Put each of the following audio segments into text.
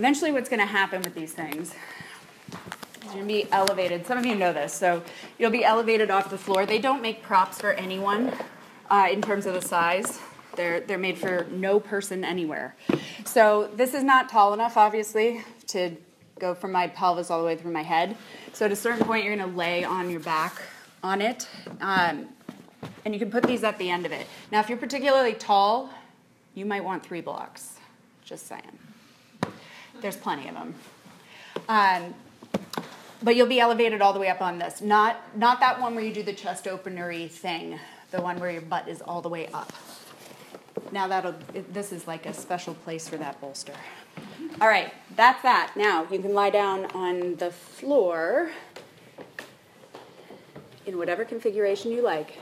eventually what's going to happen with these things is you're going to be elevated. Some of you know this. So you'll be elevated off the floor. They don't make props for anyone uh, in terms of the size. They're, they're made for no person anywhere. So this is not tall enough, obviously, to go from my pelvis all the way through my head. So at a certain point, you're going to lay on your back on it. Um, and you can put these at the end of it. Now, if you're particularly tall, you might want three blocks. Just saying. There's plenty of them. Um, but you'll be elevated all the way up on this. Not, not that one where you do the chest openery thing, the one where your butt is all the way up. Now that'll, this is like a special place for that bolster. All right, that's that. Now you can lie down on the floor in whatever configuration you like.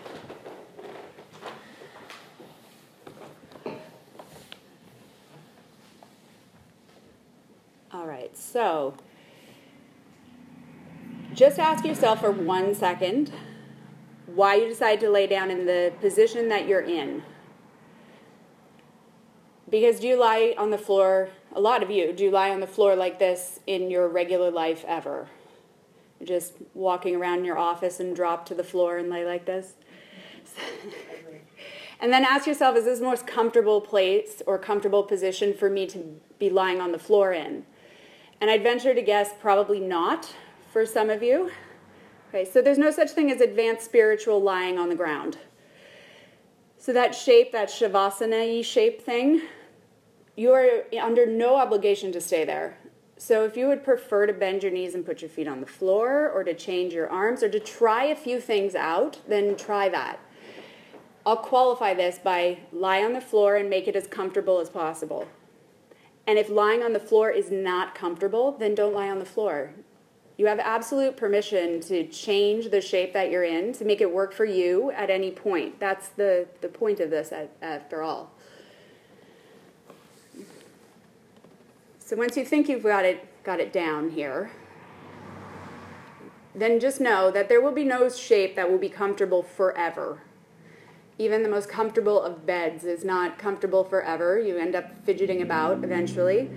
All right, so just ask yourself for one second why you decide to lay down in the position that you're in. Because do you lie on the floor, a lot of you, do you lie on the floor like this in your regular life ever? Just walking around in your office and drop to the floor and lay like this? and then ask yourself, is this the most comfortable place or comfortable position for me to be lying on the floor in? And I'd venture to guess probably not for some of you. Okay, so there's no such thing as advanced spiritual lying on the ground. So that shape, that shavasana shape thing, you are under no obligation to stay there. So if you would prefer to bend your knees and put your feet on the floor, or to change your arms, or to try a few things out, then try that. I'll qualify this by lie on the floor and make it as comfortable as possible. And if lying on the floor is not comfortable, then don't lie on the floor. You have absolute permission to change the shape that you're in to make it work for you at any point. That's the, the point of this, after all. So once you think you've got it, got it down here, then just know that there will be no shape that will be comfortable forever. Even the most comfortable of beds is not comfortable forever. You end up fidgeting about eventually.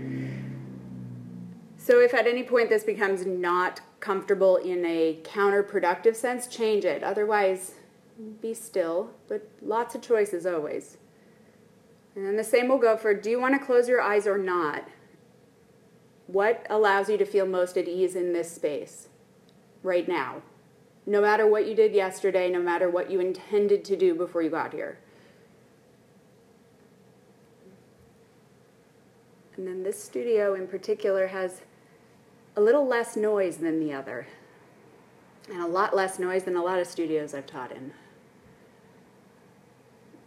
So if at any point this becomes not comfortable in a counterproductive sense, change it. Otherwise, be still, but lots of choices always. And then the same will go for do you want to close your eyes or not? What allows you to feel most at ease in this space right now? No matter what you did yesterday, no matter what you intended to do before you got here. And then this studio in particular has a little less noise than the other, and a lot less noise than a lot of studios I've taught in.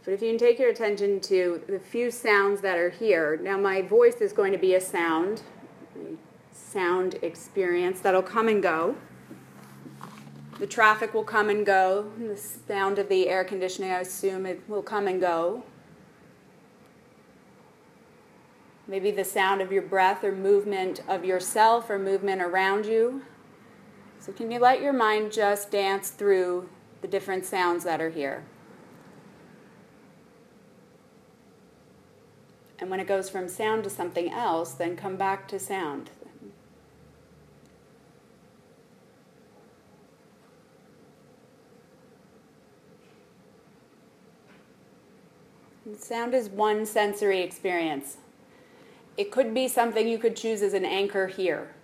But if you can take your attention to the few sounds that are here, now my voice is going to be a sound, sound experience that'll come and go. The traffic will come and go. The sound of the air conditioning, I assume, it will come and go. Maybe the sound of your breath or movement of yourself or movement around you. So, can you let your mind just dance through the different sounds that are here? And when it goes from sound to something else, then come back to sound. Sound is one sensory experience. It could be something you could choose as an anchor here.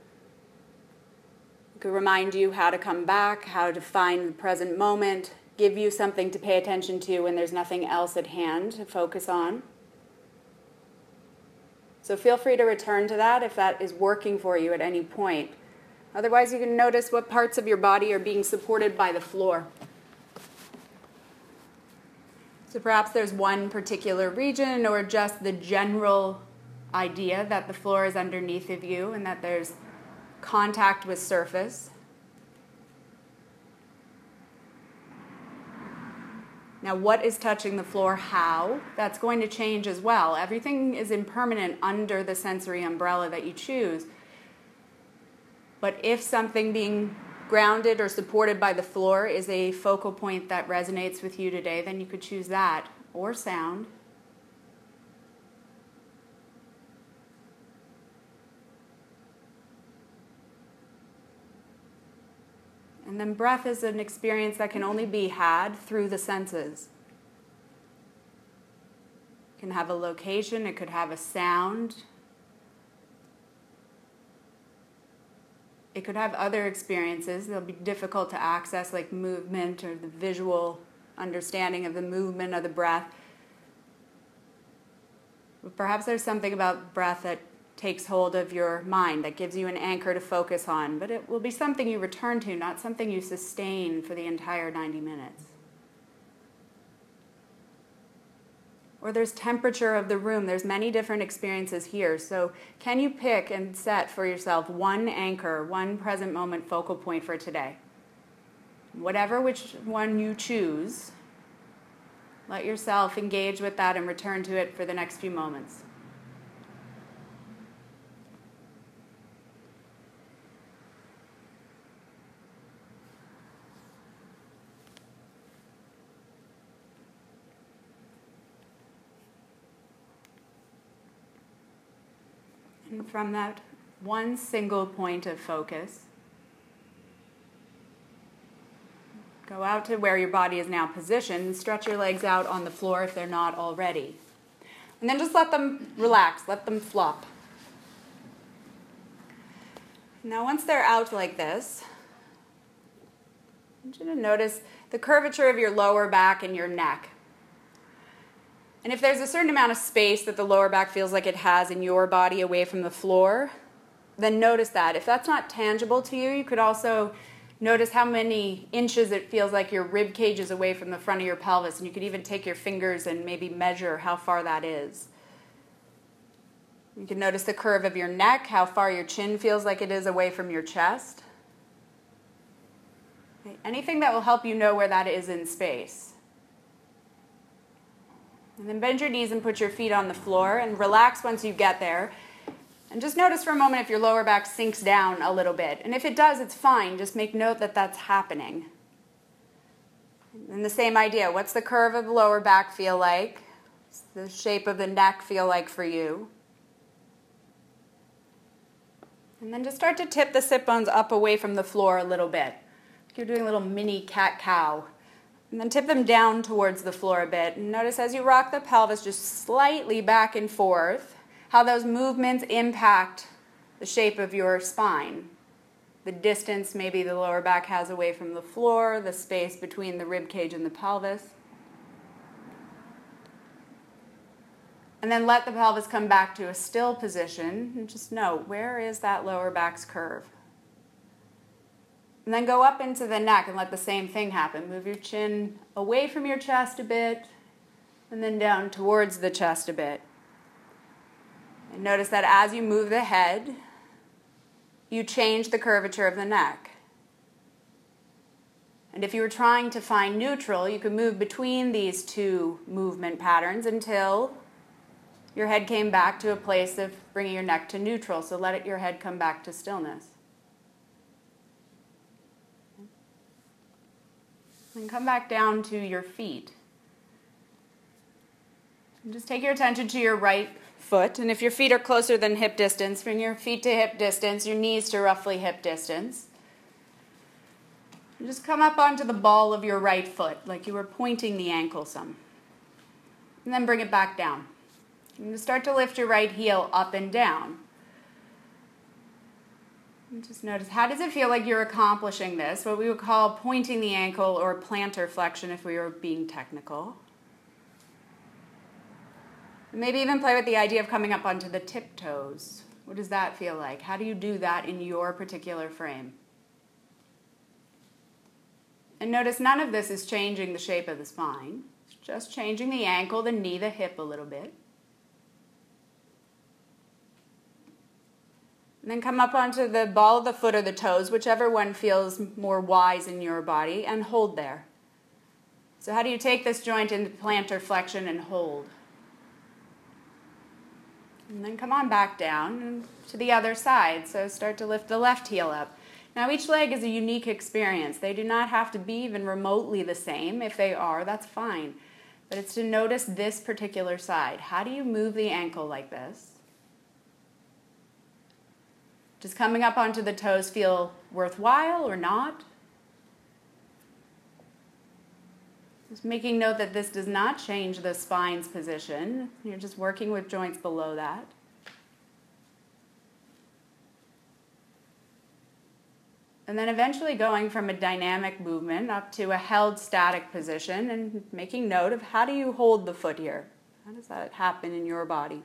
It could remind you how to come back, how to find the present moment, give you something to pay attention to when there's nothing else at hand to focus on. So feel free to return to that if that is working for you at any point. Otherwise, you can notice what parts of your body are being supported by the floor. So perhaps there's one particular region or just the general idea that the floor is underneath of you and that there's contact with surface. Now, what is touching the floor? How? That's going to change as well. Everything is impermanent under the sensory umbrella that you choose. But if something being grounded or supported by the floor is a focal point that resonates with you today, then you could choose that or sound. And then breath is an experience that can only be had through the senses. It can have a location, it could have a sound, it could have other experiences. They'll be difficult to access, like movement or the visual understanding of the movement of the breath. But perhaps there's something about breath that takes hold of your mind, that gives you an anchor to focus on, but it will be something you return to, not something you sustain for the entire 90 minutes. Or there's temperature of the room. There's many different experiences here. So, can you pick and set for yourself one anchor, one present moment focal point for today? Whatever which one you choose, let yourself engage with that and return to it for the next few moments. And from that one single point of focus, go out to where your body is now positioned stretch your legs out on the floor if they're not already. And then just let them relax, let them flop. Now, once they're out like this, I want you to notice the curvature of your lower back and your neck. And if there's a certain amount of space that the lower back feels like it has in your body away from the floor, then notice that. If that's not tangible to you, you could also notice how many inches it feels like your rib cage is away from the front of your pelvis. And you could even take your fingers and maybe measure how far that is. You can notice the curve of your neck, how far your chin feels like it is away from your chest. Anything that will help you know where that is in space. And then bend your knees and put your feet on the floor and relax once you get there. And just notice for a moment if your lower back sinks down a little bit. And if it does, it's fine. Just make note that that's happening. And the same idea what's the curve of the lower back feel like? What's the shape of the neck feel like for you? And then just start to tip the sit bones up away from the floor a little bit. You're doing a little mini cat cow. And then tip them down towards the floor a bit. And notice as you rock the pelvis just slightly back and forth, how those movements impact the shape of your spine. The distance maybe the lower back has away from the floor, the space between the rib cage and the pelvis. And then let the pelvis come back to a still position and just note where is that lower back's curve. And then go up into the neck and let the same thing happen. Move your chin away from your chest a bit and then down towards the chest a bit. And notice that as you move the head, you change the curvature of the neck. And if you were trying to find neutral, you could move between these two movement patterns until your head came back to a place of bringing your neck to neutral. So let it, your head come back to stillness. And come back down to your feet. And just take your attention to your right foot. And if your feet are closer than hip distance, bring your feet to hip distance, your knees to roughly hip distance. And just come up onto the ball of your right foot, like you were pointing the ankle some. And then bring it back down. And start to lift your right heel up and down. Just notice how does it feel like you're accomplishing this, what we would call pointing the ankle or plantar flexion if we were being technical. Maybe even play with the idea of coming up onto the tiptoes. What does that feel like? How do you do that in your particular frame? And notice none of this is changing the shape of the spine. It's just changing the ankle, the knee, the hip a little bit. And then come up onto the ball of the foot or the toes, whichever one feels more wise in your body, and hold there. So, how do you take this joint into plantar flexion and hold? And then come on back down to the other side. So, start to lift the left heel up. Now, each leg is a unique experience. They do not have to be even remotely the same. If they are, that's fine. But it's to notice this particular side. How do you move the ankle like this? Does coming up onto the toes feel worthwhile or not? Just making note that this does not change the spine's position. You're just working with joints below that. And then eventually going from a dynamic movement up to a held static position and making note of how do you hold the foot here? How does that happen in your body?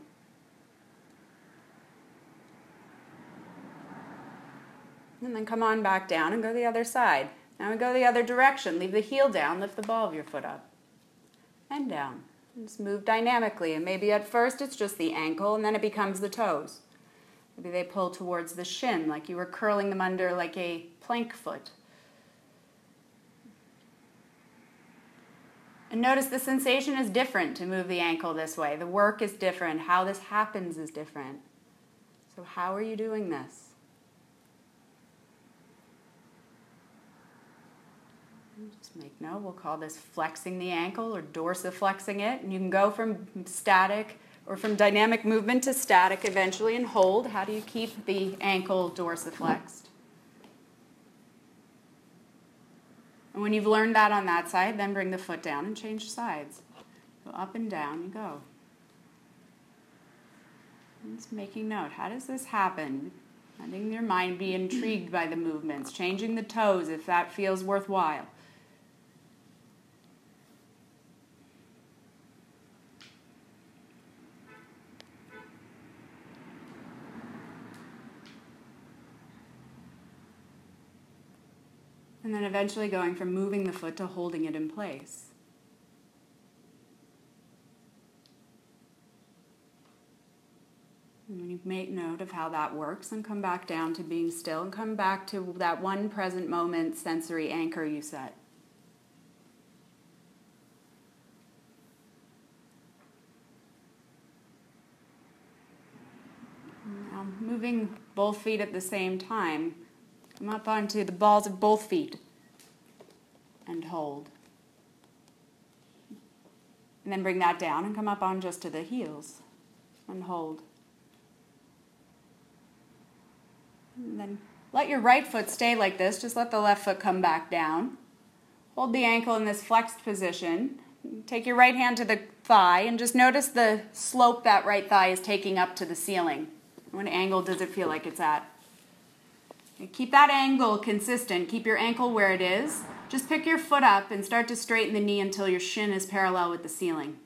And then come on back down and go the other side. Now we go the other direction. Leave the heel down, lift the ball of your foot up. And down. And just move dynamically. And maybe at first it's just the ankle and then it becomes the toes. Maybe they pull towards the shin like you were curling them under like a plank foot. And notice the sensation is different to move the ankle this way. The work is different. How this happens is different. So, how are you doing this? Just make note. We'll call this flexing the ankle or dorsiflexing it. And you can go from static or from dynamic movement to static eventually and hold. How do you keep the ankle dorsiflexed? And when you've learned that on that side, then bring the foot down and change sides. Go up and down you go. And just making note. How does this happen? Letting your mind be intrigued by the movements, changing the toes if that feels worthwhile. And then eventually going from moving the foot to holding it in place. And when you make note of how that works, and come back down to being still and come back to that one present moment sensory anchor you set. Now, moving both feet at the same time Come up onto the balls of both feet and hold. And then bring that down and come up on just to the heels and hold. And then let your right foot stay like this. Just let the left foot come back down. Hold the ankle in this flexed position. Take your right hand to the thigh and just notice the slope that right thigh is taking up to the ceiling. What angle does it feel like it's at? Keep that angle consistent. Keep your ankle where it is. Just pick your foot up and start to straighten the knee until your shin is parallel with the ceiling.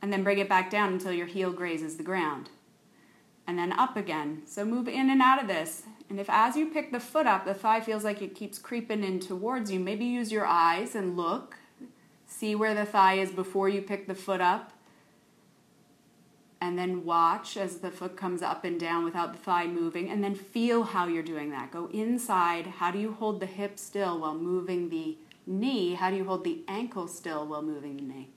And then bring it back down until your heel grazes the ground. And then up again. So move in and out of this. And if as you pick the foot up, the thigh feels like it keeps creeping in towards you, maybe use your eyes and look. See where the thigh is before you pick the foot up and then watch as the foot comes up and down without the thigh moving, and then feel how you're doing that. Go inside. How do you hold the hip still while moving the knee? How do you hold the ankle still while moving the knee?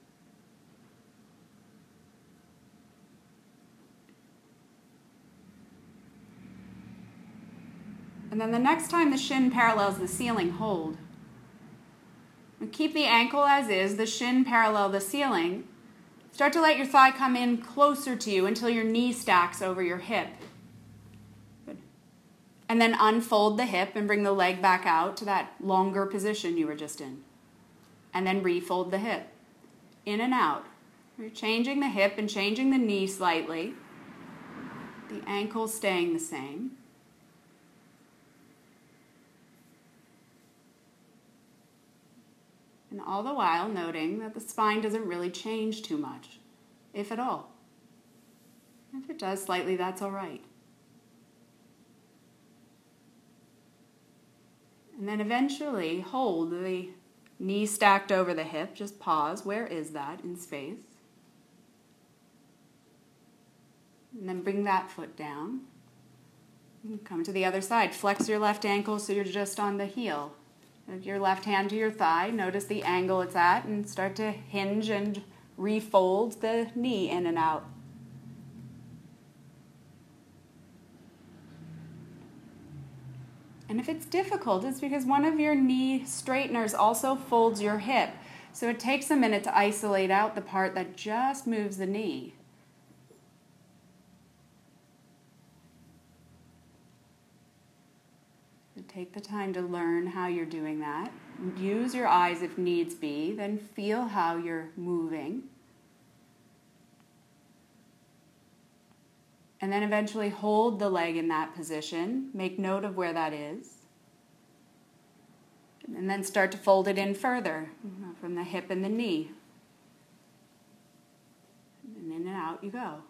And then the next time the shin parallels the ceiling, hold. keep the ankle as is, the shin parallel the ceiling, Start to let your thigh come in closer to you until your knee stacks over your hip. Good. And then unfold the hip and bring the leg back out to that longer position you were just in. And then refold the hip. In and out. You're changing the hip and changing the knee slightly. The ankle staying the same. And all the while noting that the spine doesn't really change too much, if at all. If it does slightly, that's all right. And then eventually hold the knee stacked over the hip. Just pause. Where is that in space? And then bring that foot down. Come to the other side. Flex your left ankle so you're just on the heel your left hand to your thigh, notice the angle it's at, and start to hinge and refold the knee in and out. And if it's difficult, it's because one of your knee straighteners also folds your hip. So it takes a minute to isolate out the part that just moves the knee. Take the time to learn how you're doing that. Use your eyes if needs be, then feel how you're moving. And then eventually hold the leg in that position. Make note of where that is. And then start to fold it in further from the hip and the knee. And in and out you go.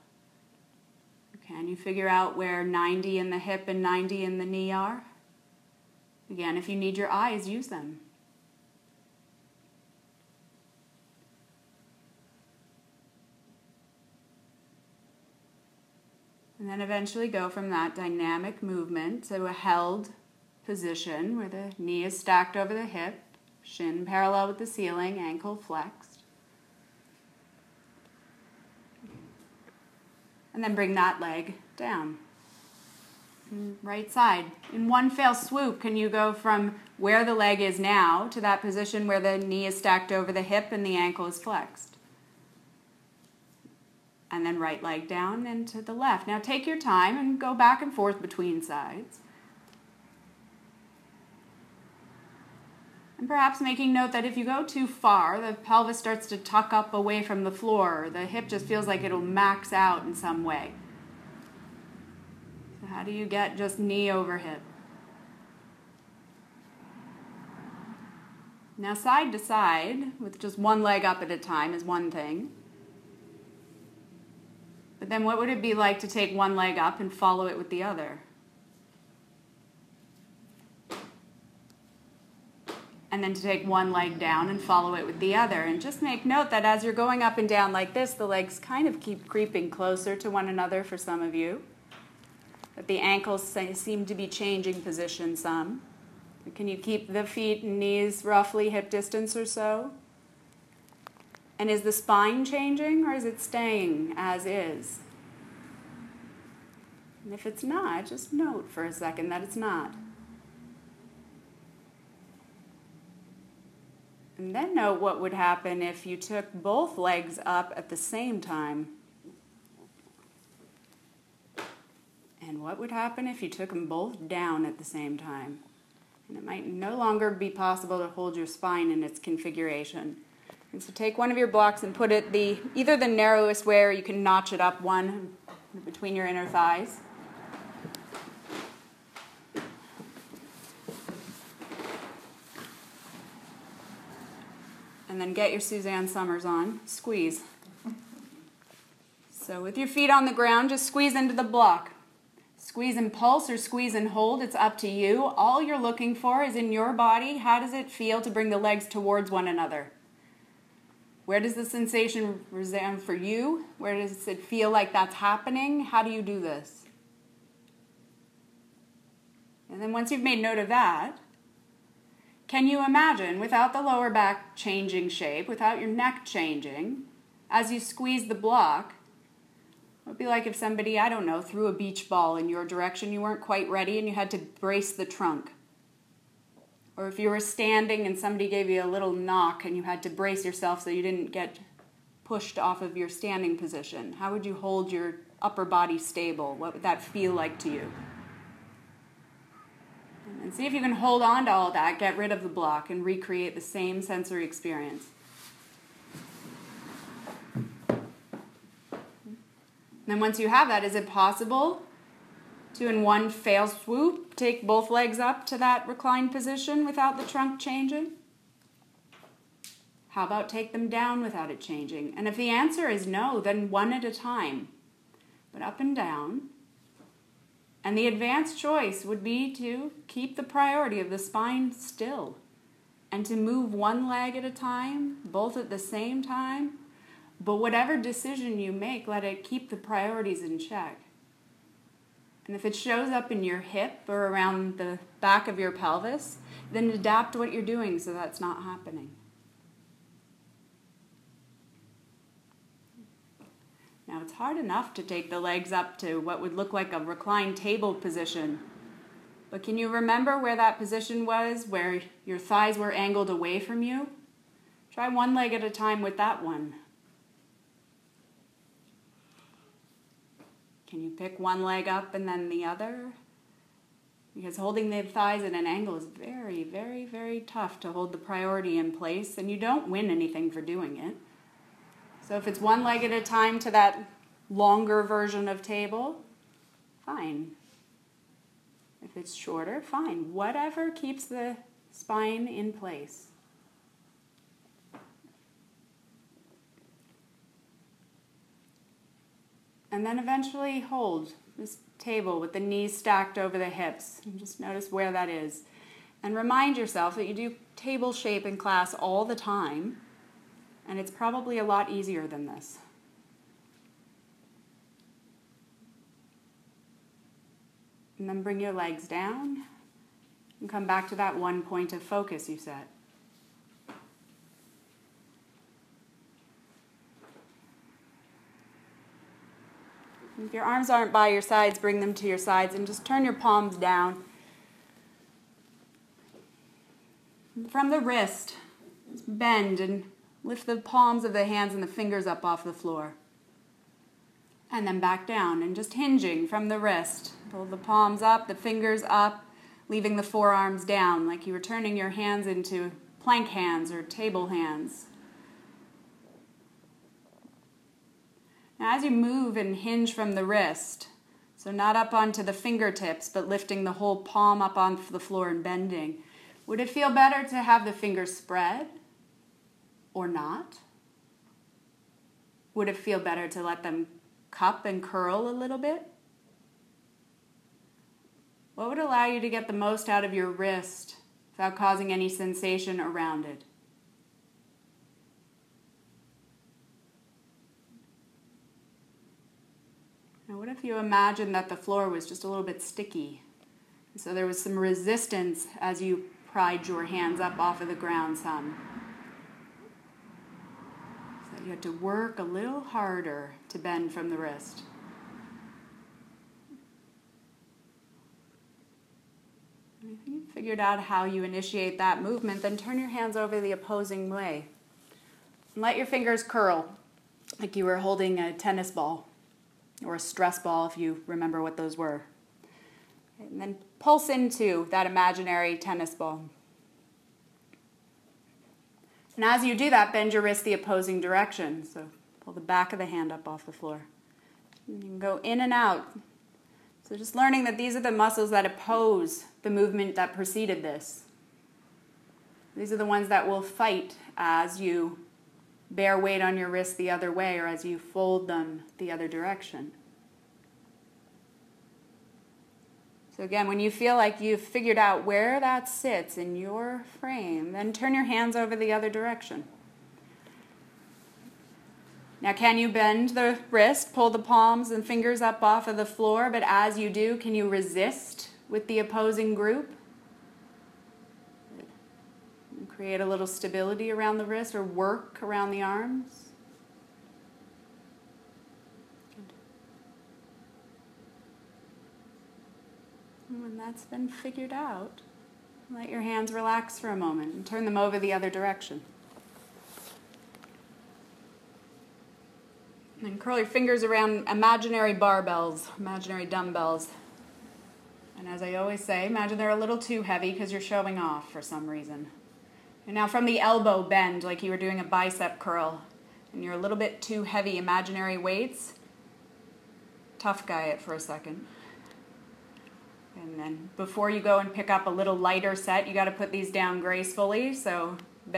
Can you figure out where 90 in the hip and 90 in the knee are? Again, if you need your eyes, use them. And then eventually go from that dynamic movement to a held position where the knee is stacked over the hip, shin parallel with the ceiling, ankle flexed. And then bring that leg down. Right side. In one fell swoop, can you go from where the leg is now to that position where the knee is stacked over the hip and the ankle is flexed? and then right leg down and to the left. Now take your time and go back and forth between sides. And perhaps making note that if you go too far, the pelvis starts to tuck up away from the floor, or the hip just feels like it'll max out in some way. How do you get just knee over hip? Now, side to side, with just one leg up at a time, is one thing. But then what would it be like to take one leg up and follow it with the other? And then to take one leg down and follow it with the other. And just make note that as you're going up and down like this, the legs kind of keep creeping closer to one another for some of you. That the ankles seem to be changing position some. Can you keep the feet and knees roughly hip distance or so? And is the spine changing or is it staying as is? And if it's not, just note for a second that it's not. And then note what would happen if you took both legs up at the same time. And what would happen if you took them both down at the same time? And it might no longer be possible to hold your spine in its configuration. And so take one of your blocks and put it the either the narrowest way or you can notch it up one between your inner thighs. And then get your Suzanne Somers on. Squeeze. So with your feet on the ground, just squeeze into the block. Squeeze and pulse or squeeze and hold, it's up to you. All you're looking for is in your body, how does it feel to bring the legs towards one another? Where does the sensation resound for you? Where does it feel like that's happening? How do you do this? And then once you've made note of that, can you imagine, without the lower back changing shape, without your neck changing, as you squeeze the block, it would be like if somebody, I don't know, threw a beach ball in your direction, you weren't quite ready, and you had to brace the trunk. Or if you were standing and somebody gave you a little knock and you had to brace yourself so you didn't get pushed off of your standing position, how would you hold your upper body stable? What would that feel like to you? And see if you can hold on to all that, get rid of the block, and recreate the same sensory experience. Then once you have that, is it possible to, in one fail swoop, take both legs up to that reclined position without the trunk changing? How about take them down without it changing? And if the answer is no, then one at a time, but up and down. And the advanced choice would be to keep the priority of the spine still and to move one leg at a time, both at the same time. But whatever decision you make, let it keep the priorities in check. And if it shows up in your hip or around the back of your pelvis, then adapt what you're doing so that's not happening. Now it's hard enough to take the legs up to what would look like a reclined table position. But can you remember where that position was, where your thighs were angled away from you? Try one leg at a time with that one. Can you pick one leg up and then the other? Because holding the thighs at an angle is very, very, very tough to hold the priority in place, and you don't win anything for doing it. So if it's one leg at a time to that longer version of table, fine. If it's shorter, fine. Whatever keeps the spine in place. And then eventually hold this table with the knees stacked over the hips. And just notice where that is. And remind yourself that you do table shape in class all the time, and it's probably a lot easier than this. And then bring your legs down and come back to that one point of focus you set. If your arms aren't by your sides, bring them to your sides and just turn your palms down. From the wrist, bend and lift the palms of the hands and the fingers up off the floor. And then back down and just hinging from the wrist. Pull the palms up, the fingers up, leaving the forearms down like you were turning your hands into plank hands or table hands. Now, as you move and hinge from the wrist, so not up onto the fingertips, but lifting the whole palm up onto the floor and bending, would it feel better to have the fingers spread or not? Would it feel better to let them cup and curl a little bit? What would allow you to get the most out of your wrist without causing any sensation around it? Now, what if you imagine that the floor was just a little bit sticky? So there was some resistance as you pried your hands up off of the ground some. So you had to work a little harder to bend from the wrist. If you figured out how you initiate that movement, then turn your hands over the opposing way. And let your fingers curl like you were holding a tennis ball or a stress ball if you remember what those were. And then pulse into that imaginary tennis ball. And as you do that, bend your wrist the opposing direction. So pull the back of the hand up off the floor. And you can go in and out. So just learning that these are the muscles that oppose the movement that preceded this. These are the ones that will fight as you bear weight on your wrist the other way or as you fold them the other direction. So, again, when you feel like you've figured out where that sits in your frame, then turn your hands over the other direction. Now, can you bend the wrist, pull the palms and fingers up off of the floor, but as you do, can you resist with the opposing group? Create a little stability around the wrist or work around the arms. And when that's been figured out, let your hands relax for a moment and turn them over the other direction. And curl your fingers around imaginary barbells, imaginary dumbbells. And as I always say, imagine they're a little too heavy because you're showing off for some reason. And now from the elbow bend, like you were doing a bicep curl, and you're a little bit too heavy, imaginary weights, tough guy it for a second. And then before you go and pick up a little lighter set, you got to put these down gracefully. So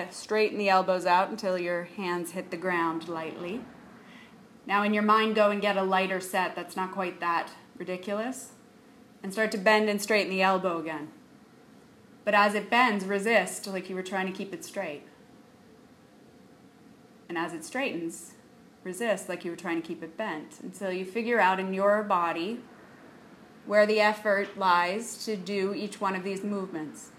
straighten the elbows out until your hands hit the ground lightly. Now, in your mind, go and get a lighter set that's not quite that ridiculous. And start to bend and straighten the elbow again. But as it bends, resist like you were trying to keep it straight. And as it straightens, resist like you were trying to keep it bent until you figure out in your body where the effort lies to do each one of these movements.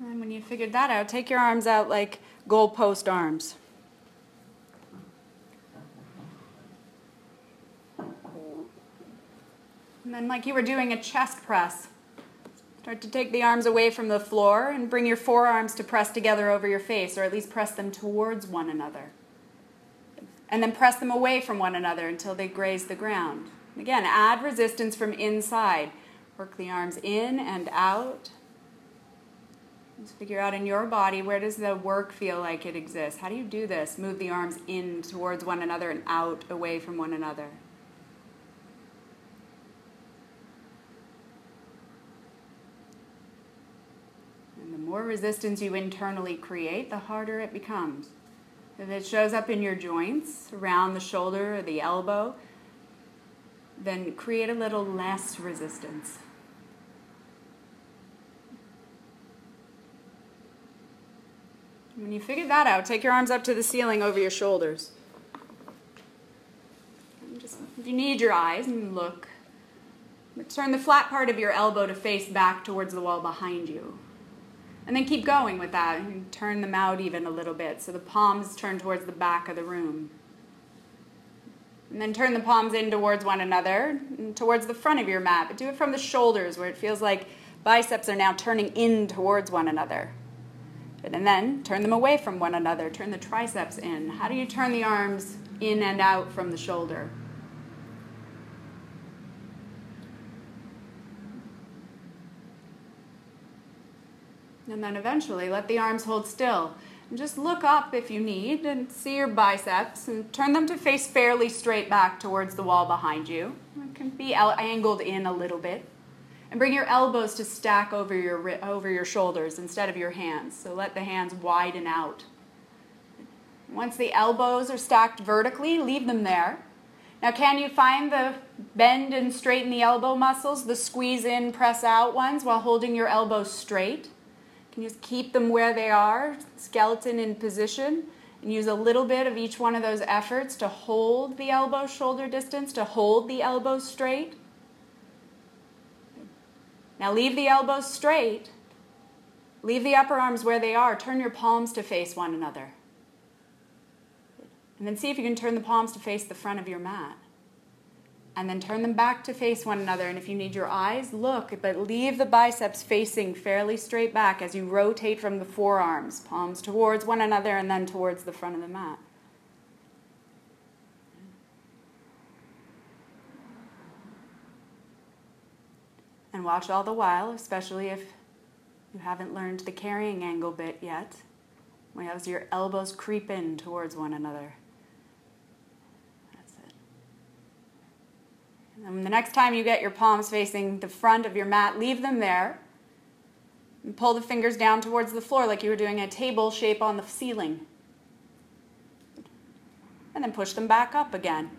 And when you figured that out, take your arms out like goalpost arms. And then, like you were doing a chest press, Start to take the arms away from the floor and bring your forearms to press together over your face, or at least press them towards one another. And then press them away from one another until they graze the ground. Again, add resistance from inside. Work the arms in and out. Let's figure out in your body where does the work feel like it exists? How do you do this? Move the arms in towards one another and out away from one another. And the more resistance you internally create, the harder it becomes. If it shows up in your joints, around the shoulder or the elbow, then create a little less resistance. When you figure that out, take your arms up to the ceiling over your shoulders. And just, if you need your eyes, and look. Turn the flat part of your elbow to face back towards the wall behind you. And then keep going with that. And turn them out even a little bit so the palms turn towards the back of the room. And then turn the palms in towards one another, towards the front of your mat. But do it from the shoulders where it feels like biceps are now turning in towards one another. And then turn them away from one another. Turn the triceps in. How do you turn the arms in and out from the shoulder? And then eventually let the arms hold still. And just look up if you need and see your biceps and turn them to face fairly straight back towards the wall behind you. It can be angled in a little bit. And bring your elbows to stack over your, over your shoulders instead of your hands. So let the hands widen out. Once the elbows are stacked vertically, leave them there. Now, can you find the bend and straighten the elbow muscles, the squeeze in, press out ones, while holding your elbows straight? Can just keep them where they are, skeleton in position, and use a little bit of each one of those efforts to hold the elbow shoulder distance, to hold the elbows straight? Now leave the elbows straight. Leave the upper arms where they are. Turn your palms to face one another. And then see if you can turn the palms to face the front of your mat. And then turn them back to face one another. And if you need your eyes, look, but leave the biceps facing fairly straight back as you rotate from the forearms, palms towards one another and then towards the front of the mat. And watch all the while, especially if you haven't learned the carrying angle bit yet, as your elbows creep in towards one another. That's it. And the next time you get your palms facing the front of your mat, leave them there. And pull the fingers down towards the floor like you were doing a table shape on the ceiling. And then push them back up again.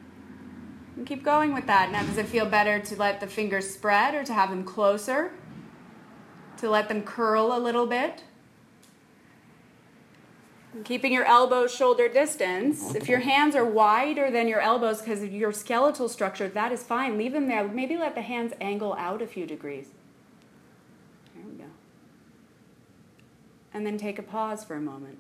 And keep going with that. Now, does it feel better to let the fingers spread or to have them closer? To let them curl a little bit? Keeping your elbows shoulder distance. If your hands are wider than your elbows because of your skeletal structure, that is fine. Leave them there. Maybe let the hands angle out a few degrees. There we go. And then take a pause for a moment.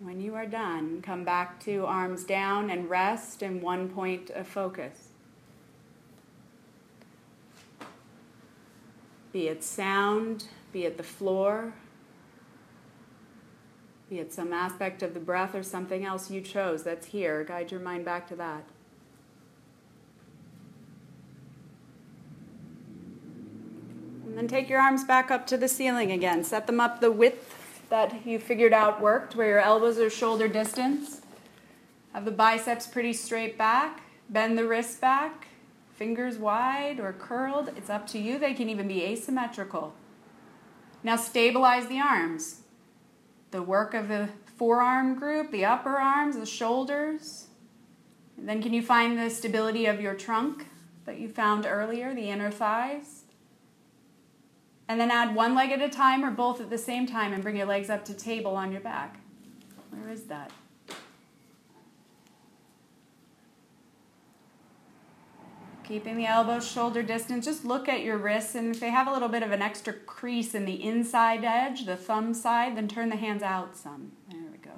When you are done, come back to arms down and rest in one point of focus. Be it sound, be it the floor, be it some aspect of the breath or something else you chose that's here. Guide your mind back to that. And then take your arms back up to the ceiling again. Set them up the width that you figured out worked, where your elbows are shoulder distance. Have the biceps pretty straight back. Bend the wrists back. Fingers wide or curled. It's up to you. They can even be asymmetrical. Now stabilize the arms. The work of the forearm group, the upper arms, the shoulders. And then can you find the stability of your trunk that you found earlier, the inner thighs? And then add one leg at a time or both at the same time and bring your legs up to table on your back. Where is that? Keeping the elbows shoulder distance, just look at your wrists, and if they have a little bit of an extra crease in the inside edge, the thumb side, then turn the hands out some. There we go.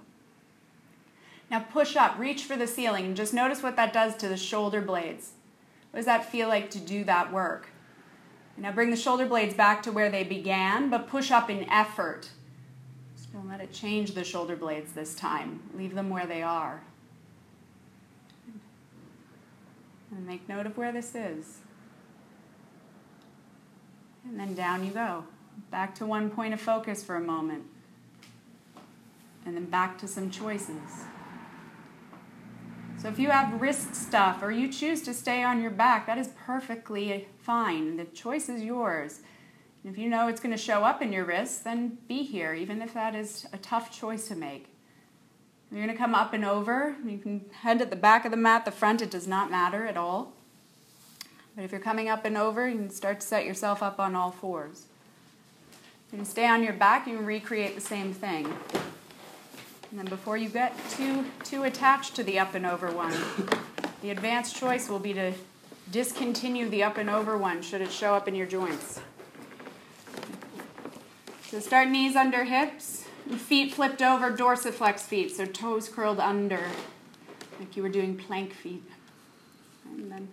Now push up, reach for the ceiling, and just notice what that does to the shoulder blades. What does that feel like to do that work? Now bring the shoulder blades back to where they began, but push up in effort. Just don't let it change the shoulder blades this time. Leave them where they are. And make note of where this is. And then down you go. Back to one point of focus for a moment. And then back to some choices. So if you have wrist stuff or you choose to stay on your back, that is perfectly fine. The choice is yours. And if you know it's going to show up in your wrists, then be here, even if that is a tough choice to make. You're going to come up and over. You can head at the back of the mat, the front, it does not matter at all. But if you're coming up and over, you can start to set yourself up on all fours. You can stay on your back, you can recreate the same thing. And then before you get too, too attached to the up and over one, the advanced choice will be to discontinue the up and over one should it show up in your joints. So start knees under hips, feet flipped over, dorsiflex feet, so toes curled under, like you were doing plank feet. And then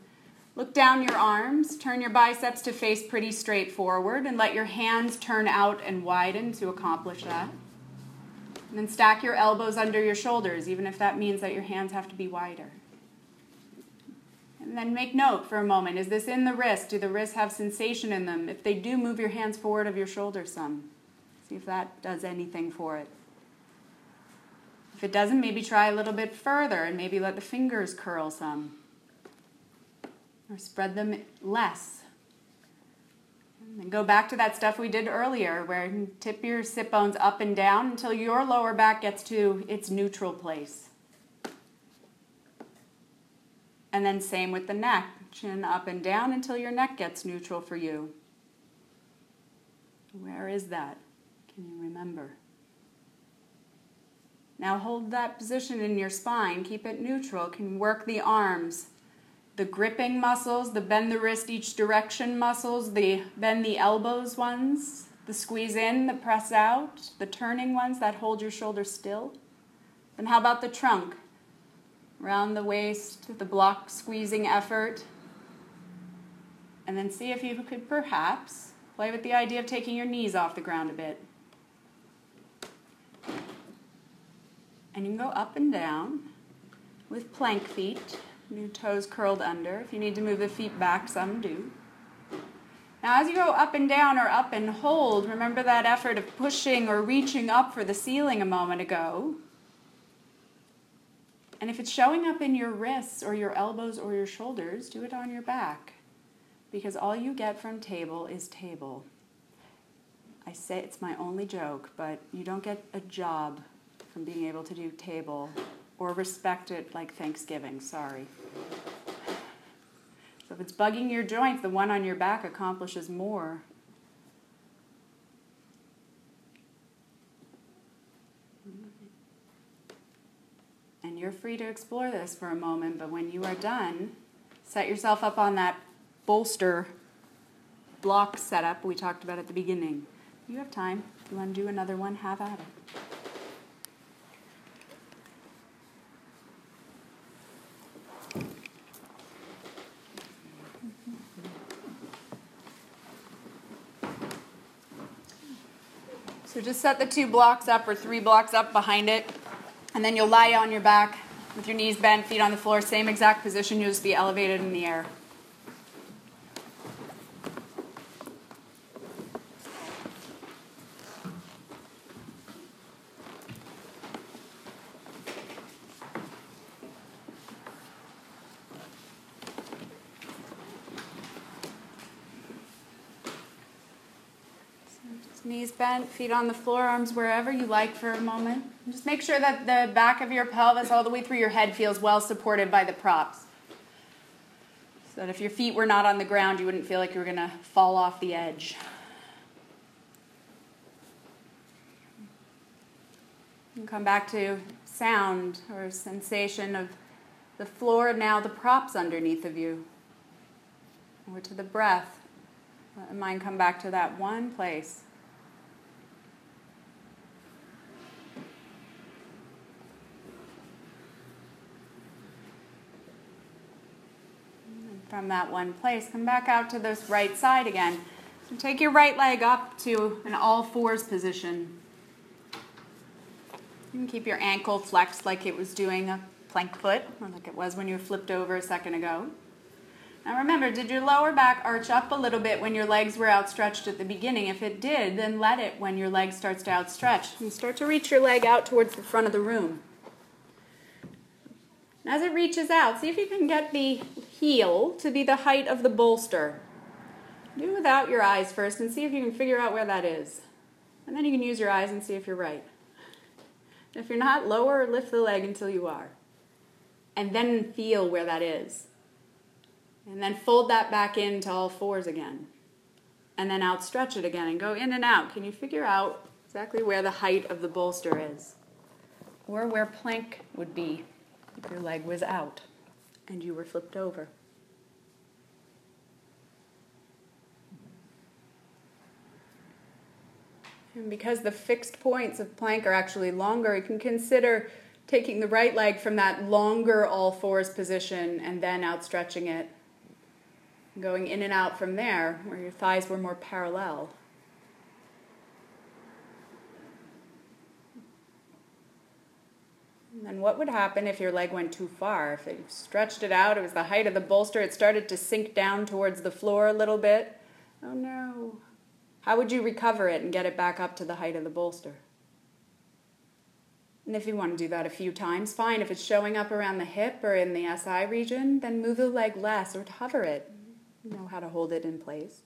look down your arms, turn your biceps to face pretty straight forward, and let your hands turn out and widen to accomplish that. And then stack your elbows under your shoulders, even if that means that your hands have to be wider. And then make note for a moment is this in the wrist? Do the wrists have sensation in them? If they do, move your hands forward of your shoulders some. See if that does anything for it. If it doesn't, maybe try a little bit further and maybe let the fingers curl some. Or spread them less. And go back to that stuff we did earlier where you tip your sit bones up and down until your lower back gets to its neutral place. And then same with the neck. Chin up and down until your neck gets neutral for you. Where is that? Can you remember? Now hold that position in your spine. Keep it neutral. Can work the arms the gripping muscles, the bend the wrist each direction muscles, the bend the elbows ones, the squeeze in, the press out, the turning ones that hold your shoulder still. Then how about the trunk? Around the waist, the block squeezing effort. And then see if you could perhaps play with the idea of taking your knees off the ground a bit. And you can go up and down with plank feet. Your toes curled under. If you need to move the feet back, some do. Now, as you go up and down or up and hold, remember that effort of pushing or reaching up for the ceiling a moment ago. And if it's showing up in your wrists or your elbows or your shoulders, do it on your back. Because all you get from table is table. I say it's my only joke, but you don't get a job from being able to do table or respect it like Thanksgiving. Sorry. So if it's bugging your joint, the one on your back accomplishes more. And you're free to explore this for a moment, but when you are done, set yourself up on that bolster block setup we talked about at the beginning. You have time. If you want to do another one, have at it. So just set the two blocks up or three blocks up behind it, and then you'll lie on your back with your knees bent, feet on the floor, same exact position, you'll just be elevated in the air. Knees bent, feet on the floor, arms wherever you like for a moment. Just make sure that the back of your pelvis, all the way through your head, feels well supported by the props. So that if your feet were not on the ground, you wouldn't feel like you were going to fall off the edge. And come back to sound or sensation of the floor, now the props underneath of you, or to the breath. Let the mind come back to that one place. From that one place. Come back out to this right side again. And take your right leg up to an all fours position. You can keep your ankle flexed like it was doing a plank foot, or like it was when you flipped over a second ago. Now remember, did your lower back arch up a little bit when your legs were outstretched at the beginning? If it did, then let it when your leg starts to outstretch. And start to reach your leg out towards the front of the room. As it reaches out, see if you can get the heel to be the height of the bolster. Do it without your eyes first and see if you can figure out where that is. And then you can use your eyes and see if you're right. If you're not, lower or lift the leg until you are. And then feel where that is. And then fold that back into all fours again. And then outstretch it again and go in and out. Can you figure out exactly where the height of the bolster is? Or where plank would be your leg was out and you were flipped over. And because the fixed points of plank are actually longer, you can consider taking the right leg from that longer all fours position and then outstretching it. Going in and out from there, where your thighs were more parallel. And what would happen if your leg went too far? If you stretched it out, it was the height of the bolster, it started to sink down towards the floor a little bit. Oh no. How would you recover it and get it back up to the height of the bolster? And if you want to do that a few times, fine. If it's showing up around the hip or in the SI region, then move the leg less or hover it. You know how to hold it in place.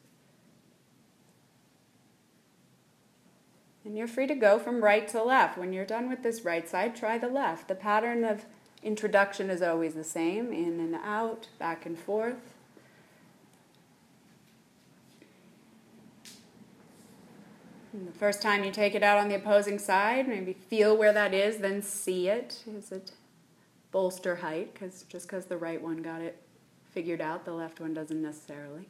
And you're free to go from right to left. When you're done with this right side, try the left. The pattern of introduction is always the same in and out, back and forth. The first time you take it out on the opposing side, maybe feel where that is, then see it. Is it bolster height? Because just because the right one got it figured out, the left one doesn't necessarily.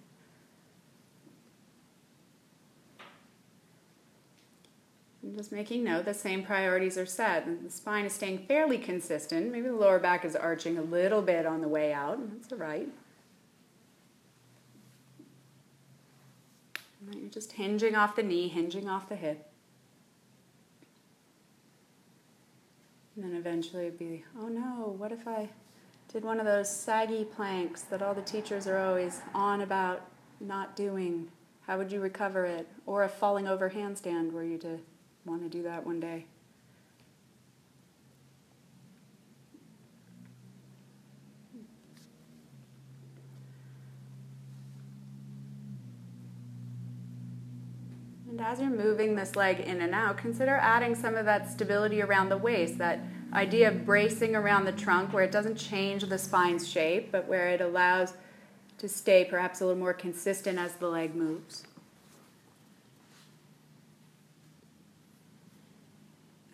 And just making note the same priorities are set. The spine is staying fairly consistent. Maybe the lower back is arching a little bit on the way out. That's all right. You're just hinging off the knee, hinging off the hip. And then eventually it'd be, oh no, what if I did one of those saggy planks that all the teachers are always on about not doing? How would you recover it? Or a falling over handstand, were you to want to do that one day? And as you're moving this leg in and out, consider adding some of that stability around the waist, that idea of bracing around the trunk where it doesn't change the spine's shape, but where it allows to stay perhaps a little more consistent as the leg moves.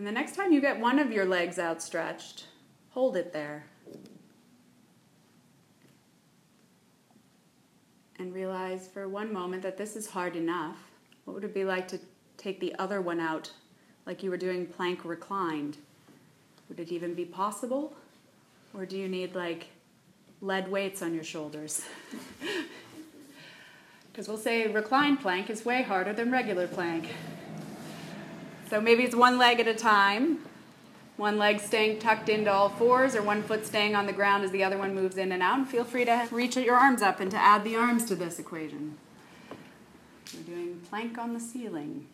And the next time you get one of your legs outstretched, hold it there. And realize for one moment that this is hard enough what would it be like to take the other one out like you were doing plank reclined? Would it even be possible? Or do you need like lead weights on your shoulders? Because we'll say reclined plank is way harder than regular plank. So maybe it's one leg at a time, one leg staying tucked into all fours, or one foot staying on the ground as the other one moves in and out. And feel free to reach your arms up and to add the arms to this equation. We're doing plank on the ceiling.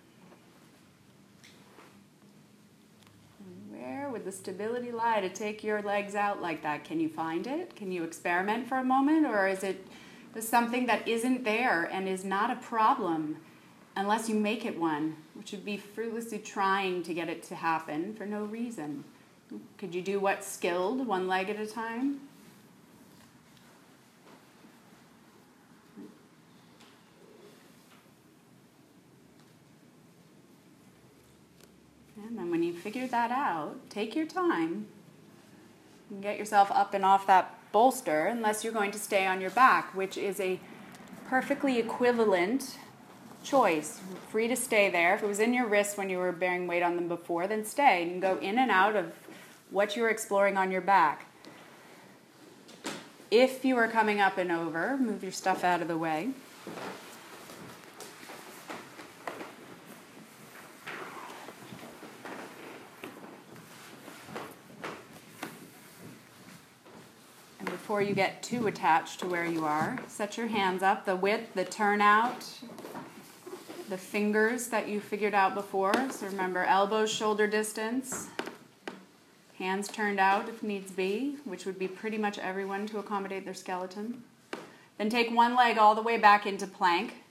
Where would the stability lie to take your legs out like that? Can you find it? Can you experiment for a moment? Or is it something that isn't there and is not a problem unless you make it one, which would be fruitlessly trying to get it to happen for no reason? Could you do what's skilled, one leg at a time? And then when you figure that out, take your time and get yourself up and off that bolster unless you're going to stay on your back, which is a perfectly equivalent choice, free to stay there. If it was in your wrist when you were bearing weight on them before, then stay. You can go in and out of what you were exploring on your back. If you are coming up and over, move your stuff out of the way. And before you get too attached to where you are, set your hands up. The width, the turnout, the fingers that you figured out before. So remember elbows, shoulder distance, hands turned out if needs be, which would be pretty much everyone to accommodate their skeleton. Then take one leg all the way back into plank.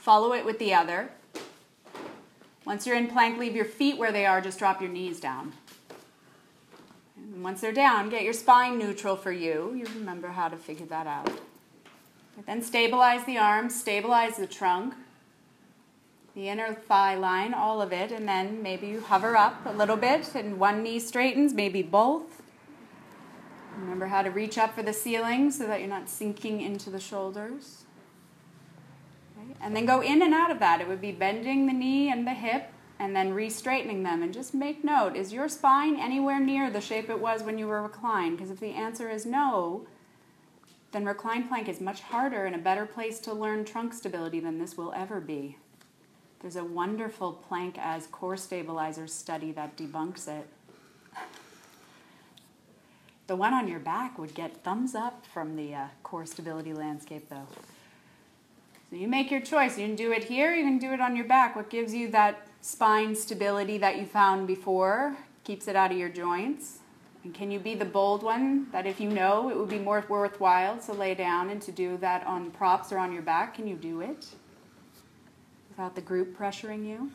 Follow it with the other. Once you're in plank, leave your feet where they are, just drop your knees down. And once they're down, get your spine neutral for you. You remember how to figure that out. then stabilize the arms, stabilize the trunk, the inner thigh line, all of it, and then maybe you hover up a little bit and one knee straightens, maybe both. Remember how to reach up for the ceiling so that you're not sinking into the shoulders. Okay. And then go in and out of that. It would be bending the knee and the hip and then re-straightening them. And just make note, is your spine anywhere near the shape it was when you were reclined? Because if the answer is no, then reclined plank is much harder and a better place to learn trunk stability than this will ever be. There's a wonderful plank as core stabilizer study that debunks it. The one on your back would get thumbs up from the uh, core stability landscape, though. So you make your choice. You can do it here, you can do it on your back. What gives you that spine stability that you found before, keeps it out of your joints? And can you be the bold one that if you know it would be more worthwhile to lay down and to do that on props or on your back, can you do it? Without the group pressuring you?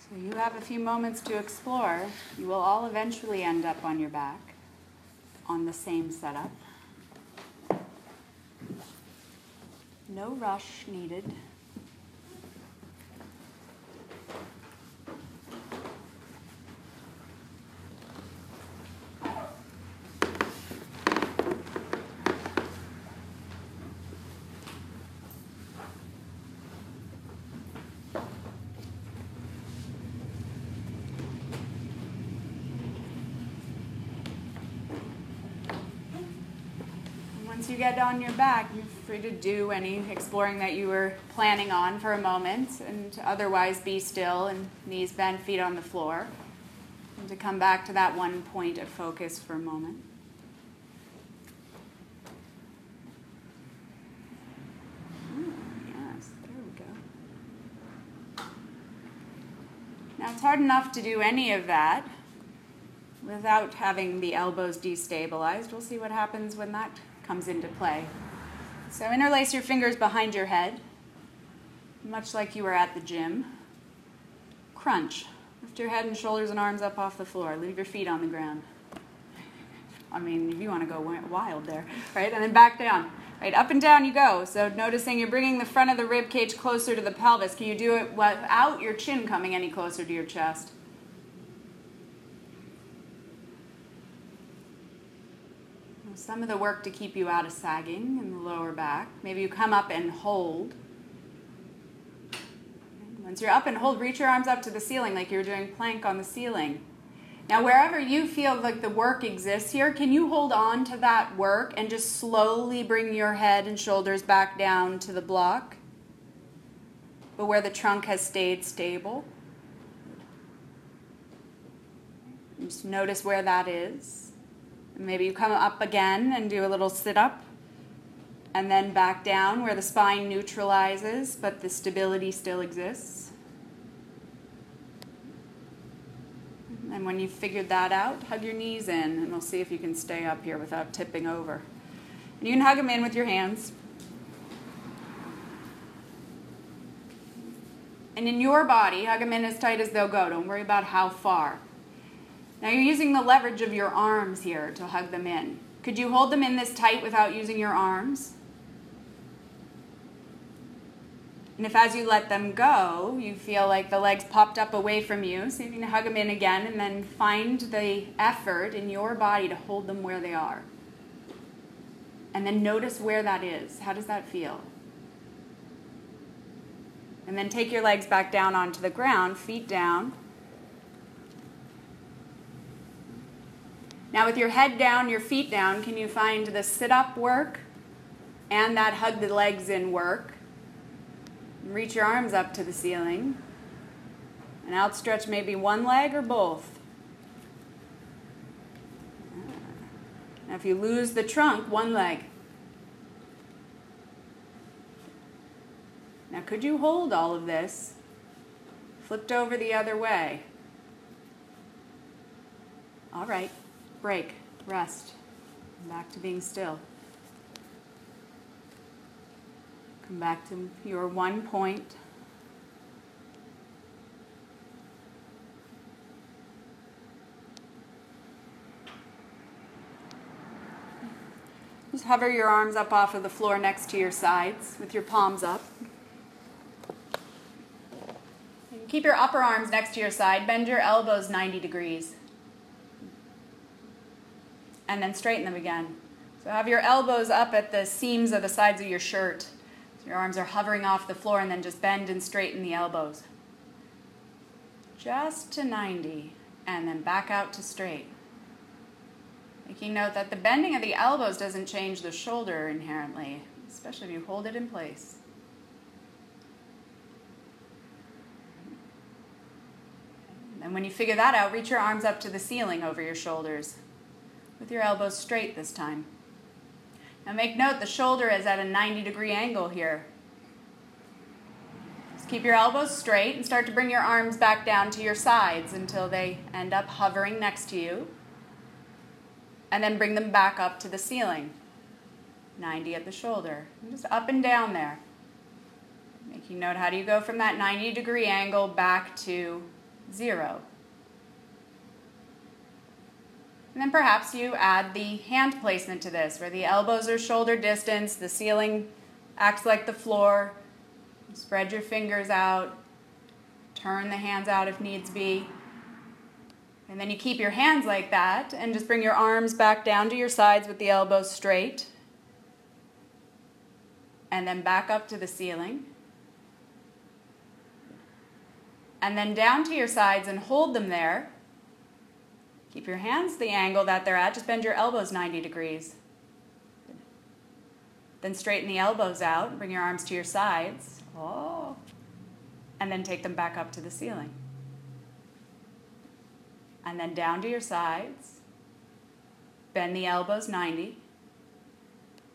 So you have a few moments to explore. You will all eventually end up on your back on the same setup. No rush needed. Once you get on your back, you're free to do any exploring that you were planning on for a moment, and otherwise be still and knees bent, feet on the floor, and to come back to that one point of focus for a moment. Oh, go. Now it's hard enough to do any of that without having the elbows destabilized. We'll see what happens when that comes into play. So interlace your fingers behind your head, much like you were at the gym. Crunch. Lift your head and shoulders and arms up off the floor. Leave your feet on the ground. I mean, if you want to go wild there, right? And then back down. Right, up and down you go. So noticing you're bringing the front of the rib cage closer to the pelvis. Can you do it without your chin coming any closer to your chest? Some of the work to keep you out of sagging in the lower back. Maybe you come up and hold. Once you're up and hold, reach your arms up to the ceiling like you're doing plank on the ceiling. Now, wherever you feel like the work exists here, can you hold on to that work and just slowly bring your head and shoulders back down to the block, but where the trunk has stayed stable? Just notice where that is. Maybe you come up again and do a little sit up, and then back down where the spine neutralizes, but the stability still exists. And when you've figured that out, hug your knees in, and we'll see if you can stay up here without tipping over. And you can hug them in with your hands. And in your body, hug them in as tight as they'll go. Don't worry about how far. Now you're using the leverage of your arms here to hug them in. Could you hold them in this tight without using your arms? And if as you let them go, you feel like the legs popped up away from you, so you can hug them in again and then find the effort in your body to hold them where they are. And then notice where that is. How does that feel? And then take your legs back down onto the ground, feet down. Now, with your head down, your feet down, can you find the sit up work and that hug the legs in work? Reach your arms up to the ceiling and outstretch maybe one leg or both. Now, if you lose the trunk, one leg. Now, could you hold all of this flipped over the other way? All right, break, rest, back to being still. Come back to your one point. Just hover your arms up off of the floor next to your sides with your palms up. Keep your upper arms next to your side. Bend your elbows 90 degrees. And then straighten them again. So have your elbows up at the seams of the sides of your shirt. So your arms are hovering off the floor and then just bend and straighten the elbows. Just to 90 and then back out to straight. Making note that the bending of the elbows doesn't change the shoulder inherently, especially if you hold it in place. And when you figure that out, reach your arms up to the ceiling over your shoulders with your elbows straight this time. Now make note the shoulder is at a 90 degree angle here. Just keep your elbows straight and start to bring your arms back down to your sides until they end up hovering next to you. And then bring them back up to the ceiling. 90 at the shoulder. And just up and down there. Making note how do you go from that 90 degree angle back to zero. And then perhaps you add the hand placement to this, where the elbows are shoulder distance, the ceiling acts like the floor. Spread your fingers out, turn the hands out if needs be. And then you keep your hands like that and just bring your arms back down to your sides with the elbows straight. And then back up to the ceiling and then down to your sides and hold them there. Keep your hands the angle that they're at. Just bend your elbows 90 degrees. Then straighten the elbows out. Bring your arms to your sides. Oh. And then take them back up to the ceiling. And then down to your sides. Bend the elbows 90.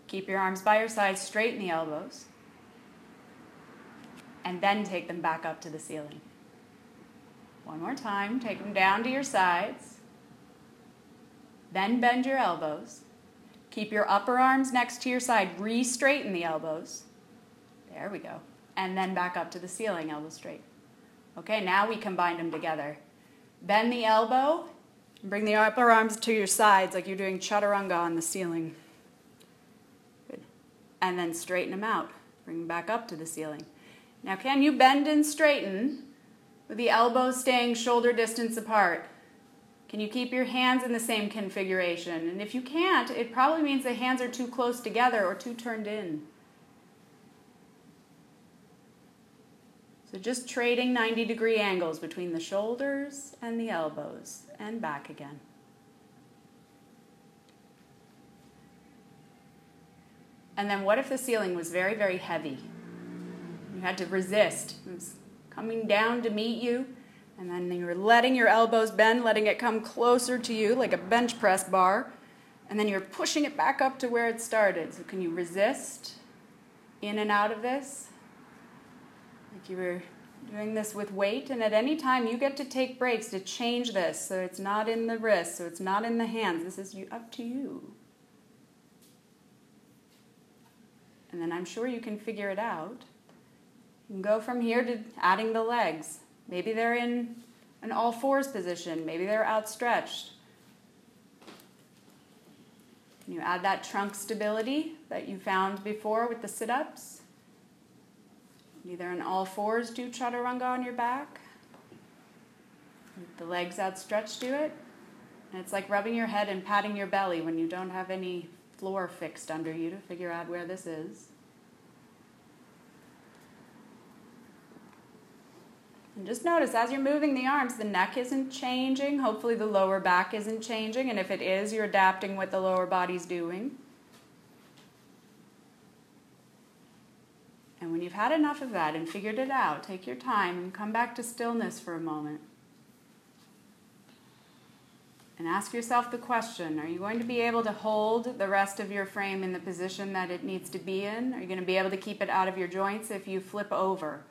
Keep your arms by your sides, straighten the elbows. And then take them back up to the ceiling. One more time. Take them down to your sides. Then bend your elbows. Keep your upper arms next to your side. Re straighten the elbows. There we go. And then back up to the ceiling, elbow straight. Okay, now we combine them together. Bend the elbow. Bring the upper arms to your sides like you're doing chaturanga on the ceiling. Good. And then straighten them out. Bring them back up to the ceiling. Now, can you bend and straighten with the elbows staying shoulder distance apart. Can you keep your hands in the same configuration? And if you can't, it probably means the hands are too close together or too turned in. So just trading 90 degree angles between the shoulders and the elbows and back again. And then what if the ceiling was very, very heavy? You had to resist. It was coming down to meet you. And then you're letting your elbows bend, letting it come closer to you like a bench press bar. And then you're pushing it back up to where it started. So, can you resist in and out of this? Like you were doing this with weight. And at any time, you get to take breaks to change this so it's not in the wrist, so it's not in the hands. This is up to you. And then I'm sure you can figure it out. You can go from here to adding the legs. Maybe they're in an all fours position, maybe they're outstretched. Can you add that trunk stability that you found before with the sit ups? Either in all fours, do chaturanga on your back. With the legs outstretched, do it. And it's like rubbing your head and patting your belly when you don't have any floor fixed under you to figure out where this is. And just notice as you're moving the arms, the neck isn't changing. Hopefully, the lower back isn't changing. And if it is, you're adapting what the lower body's doing. And when you've had enough of that and figured it out, take your time and come back to stillness for a moment. And ask yourself the question Are you going to be able to hold the rest of your frame in the position that it needs to be in? Are you going to be able to keep it out of your joints if you flip over?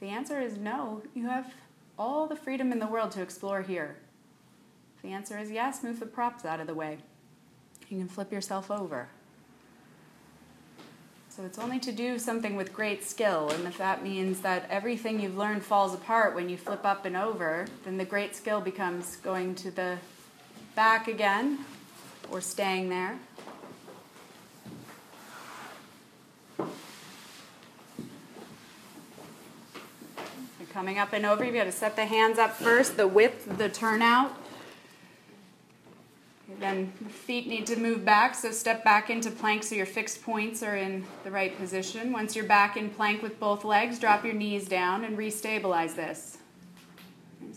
The answer is no, you have all the freedom in the world to explore here. The answer is yes, move the props out of the way. You can flip yourself over. So it's only to do something with great skill, and if that means that everything you've learned falls apart when you flip up and over, then the great skill becomes going to the back again or staying there. Coming up and over, you've got to set the hands up first, the width, the turnout. Then feet need to move back, so step back into plank so your fixed points are in the right position. Once you're back in plank with both legs, drop your knees down and restabilize this.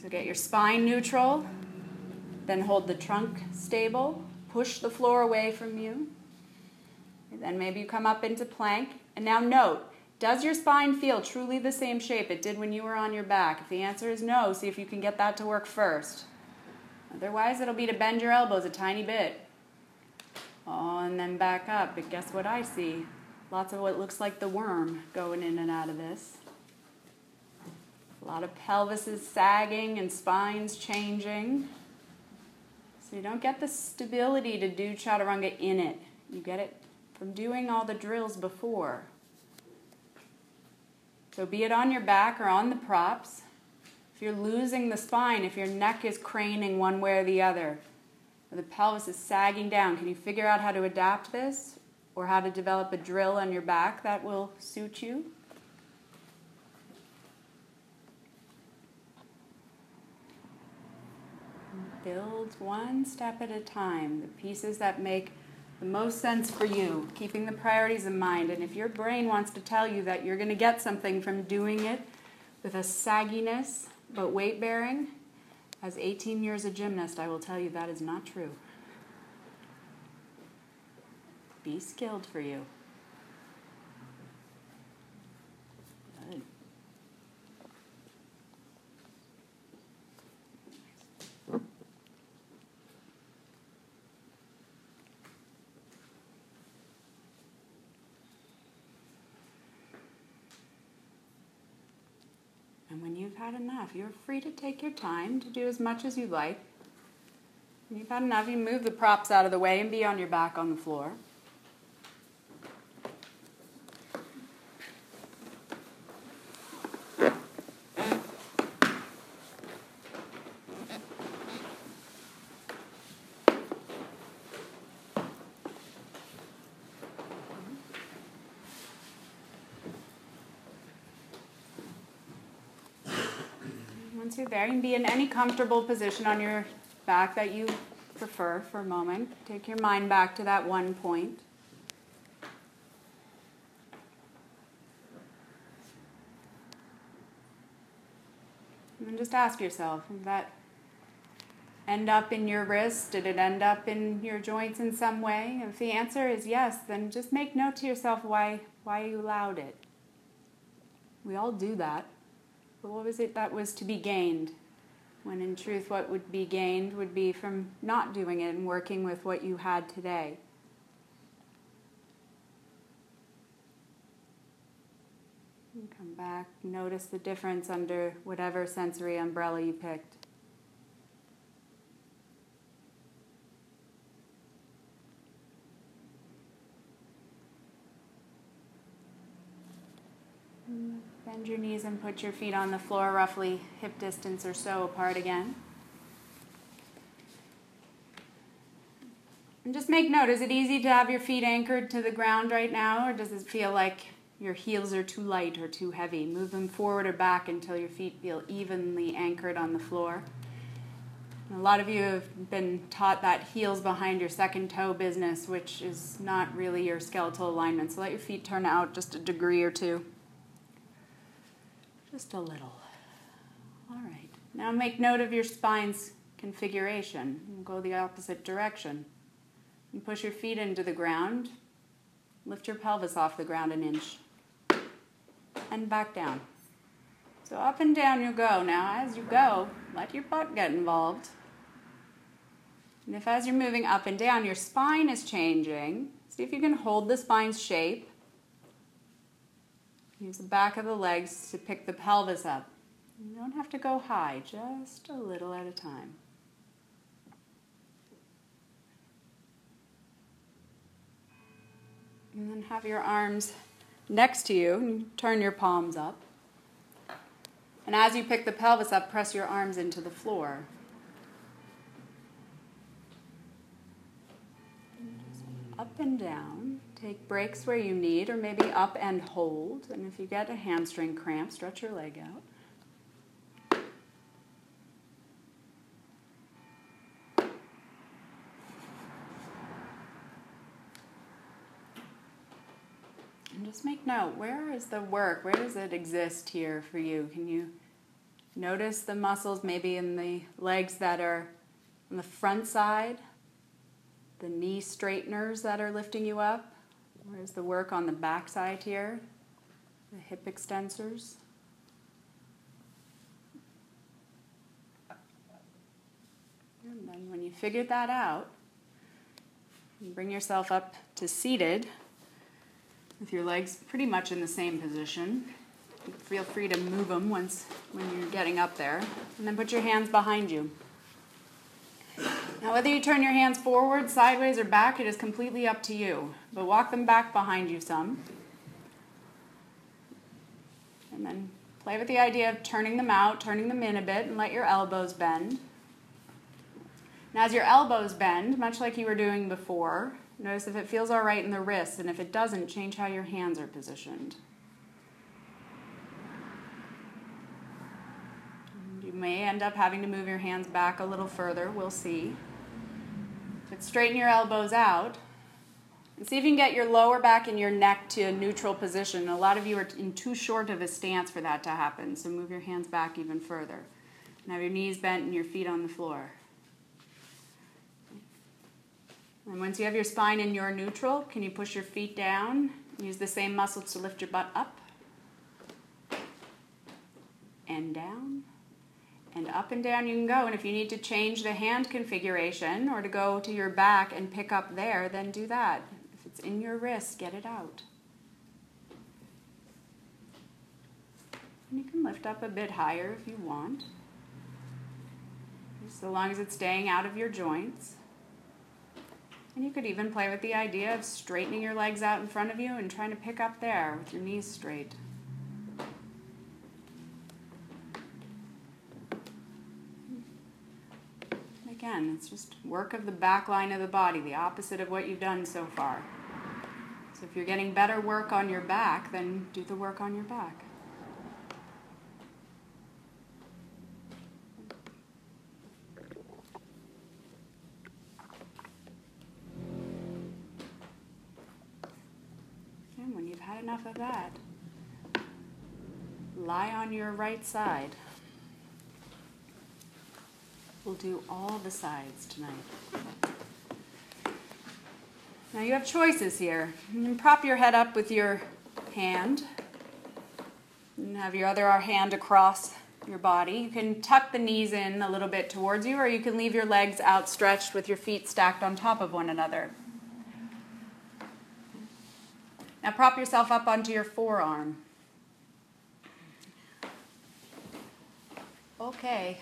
So get your spine neutral, then hold the trunk stable, push the floor away from you. And then maybe you come up into plank. And now note, does your spine feel truly the same shape it did when you were on your back? If the answer is no, see if you can get that to work first. Otherwise, it'll be to bend your elbows a tiny bit. Oh, and then back up. But guess what I see? Lots of what looks like the worm going in and out of this. A lot of pelvises sagging and spines changing. So you don't get the stability to do chaturanga in it. You get it from doing all the drills before. So be it on your back or on the props, if you're losing the spine, if your neck is craning one way or the other, or the pelvis is sagging down, can you figure out how to adapt this or how to develop a drill on your back that will suit you? Build one step at a time, the pieces that make the most sense for you, keeping the priorities in mind. And if your brain wants to tell you that you're going to get something from doing it with a sagginess, but weight bearing, as 18 years a gymnast, I will tell you that is not true. Be skilled for you. Good. And when you've had enough, you're free to take your time to do as much as you like. When you've had enough, you move the props out of the way and be on your back on the floor. There, you can be in any comfortable position on your back that you prefer for a moment. Take your mind back to that one point. And just ask yourself, did that end up in your wrist? Did it end up in your joints in some way? If the answer is yes, then just make note to yourself why why you allowed it. We all do that. What was it that was to be gained? When in truth, what would be gained would be from not doing it and working with what you had today. And come back, notice the difference under whatever sensory umbrella you picked. Bend your knees and put your feet on the floor, roughly hip distance or so apart again. And just make note is it easy to have your feet anchored to the ground right now, or does it feel like your heels are too light or too heavy? Move them forward or back until your feet feel evenly anchored on the floor. A lot of you have been taught that heels behind your second toe business, which is not really your skeletal alignment. So let your feet turn out just a degree or two. Just a little. All right. Now make note of your spine's configuration. Go the opposite direction. You push your feet into the ground. Lift your pelvis off the ground an inch. and back down. So up and down you go. Now, as you go, let your butt get involved. And if as you're moving up and down, your spine is changing, see if you can hold the spine's shape. Use the back of the legs to pick the pelvis up. You don't have to go high, just a little at a time. And then have your arms next to you and turn your palms up. And as you pick the pelvis up, press your arms into the floor. Up and down. Take breaks where you need, or maybe up and hold. And if you get a hamstring cramp, stretch your leg out. And just make note where is the work? Where does it exist here for you? Can you notice the muscles maybe in the legs that are on the front side? The knee straighteners that are lifting you up? Where's the work on the back side here? The hip extensors? And then when you figure that out, you bring yourself up to seated with your legs pretty much in the same position. Feel free to move them once when you're getting up there. And then put your hands behind you. Now, whether you turn your hands forward, sideways, or back, it is completely up to you. But walk them back behind you some. And then play with the idea of turning them out, turning them in a bit, and let your elbows bend. Now, as your elbows bend, much like you were doing before, Notice if it feels all right in the wrists, and if it doesn't, change how your hands are positioned. You may end up having to move your hands back a little further, we'll see. But straighten your elbows out. And see if you can get your lower back and your neck to a neutral position. A lot of you are in too short of a stance for that to happen, so move your hands back even further. And have your knees bent and your feet on the floor. And once you have your spine in your neutral, can you push your feet down? Use the same muscles to lift your butt up and down and up and down you can go. And if you need to change the hand configuration or to go to your back and pick up there, then do that. If it's in your wrist, get it out. And you can lift up a bit higher if you want, so long as it's staying out of your joints. And you could even play with the idea of straightening your legs out in front of you and trying to pick up there with your knees straight. Again, it's just work of the back line of the body, the opposite of what you've done so far. So if you're getting better work on your back, then do the work on your back. And when you've had enough of that. Lie on your right side. We'll do all the sides tonight. Now you have choices here. You can prop your head up with your hand and have your other hand across your body. You can tuck the knees in a little bit towards you, or you can leave your legs outstretched with your feet stacked on top of one another. Now prop yourself up onto your forearm. Okay,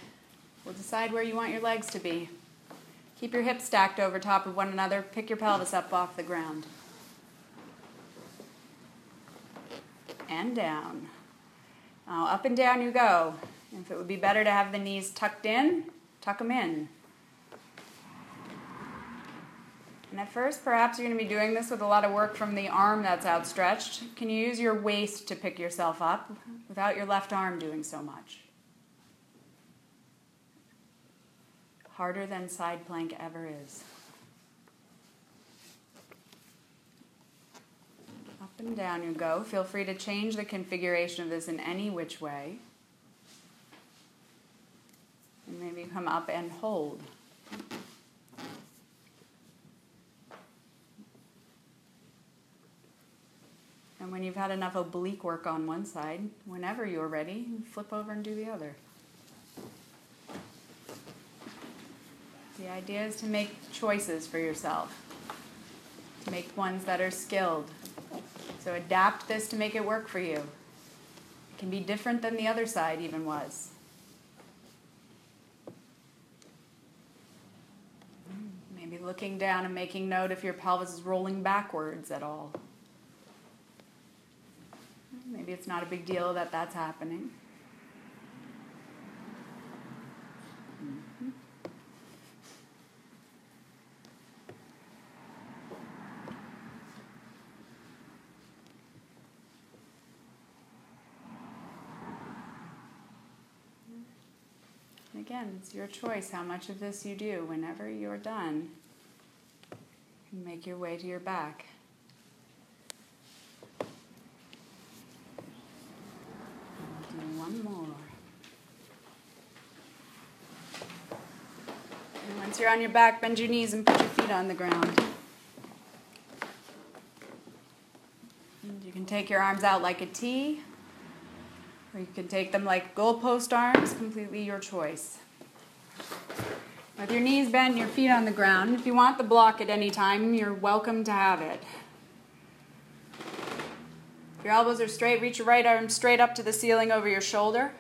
we'll decide where you want your legs to be. Keep your hips stacked over top of one another. Pick your pelvis up off the ground. And down. Now up and down you go. If it would be better to have the knees tucked in, tuck them in. And at first, perhaps you're going to be doing this with a lot of work from the arm that's outstretched. Can you use your waist to pick yourself up without your left arm doing so much? Harder than side plank ever is. Up and down you go. Feel free to change the configuration of this in any which way. And maybe come up and hold. And when you've had enough oblique work on one side, whenever you're ready, flip over and do the other. The idea is to make choices for yourself, to make ones that are skilled. So adapt this to make it work for you. It can be different than the other side even was. Maybe looking down and making note if your pelvis is rolling backwards at all. Maybe it's not a big deal that that's happening. Again, it's your choice how much of this you do. Whenever you're done, make your way to your back. Do one more. And once you're on your back, bend your knees and put your feet on the ground. And you can take your arms out like a T, or you can take them like goalpost arms, completely your choice. With your knees bent, your feet on the ground. If you want the block at any time, you're welcome to have it. If your elbows are straight, reach your right arm straight up to the ceiling over your shoulder.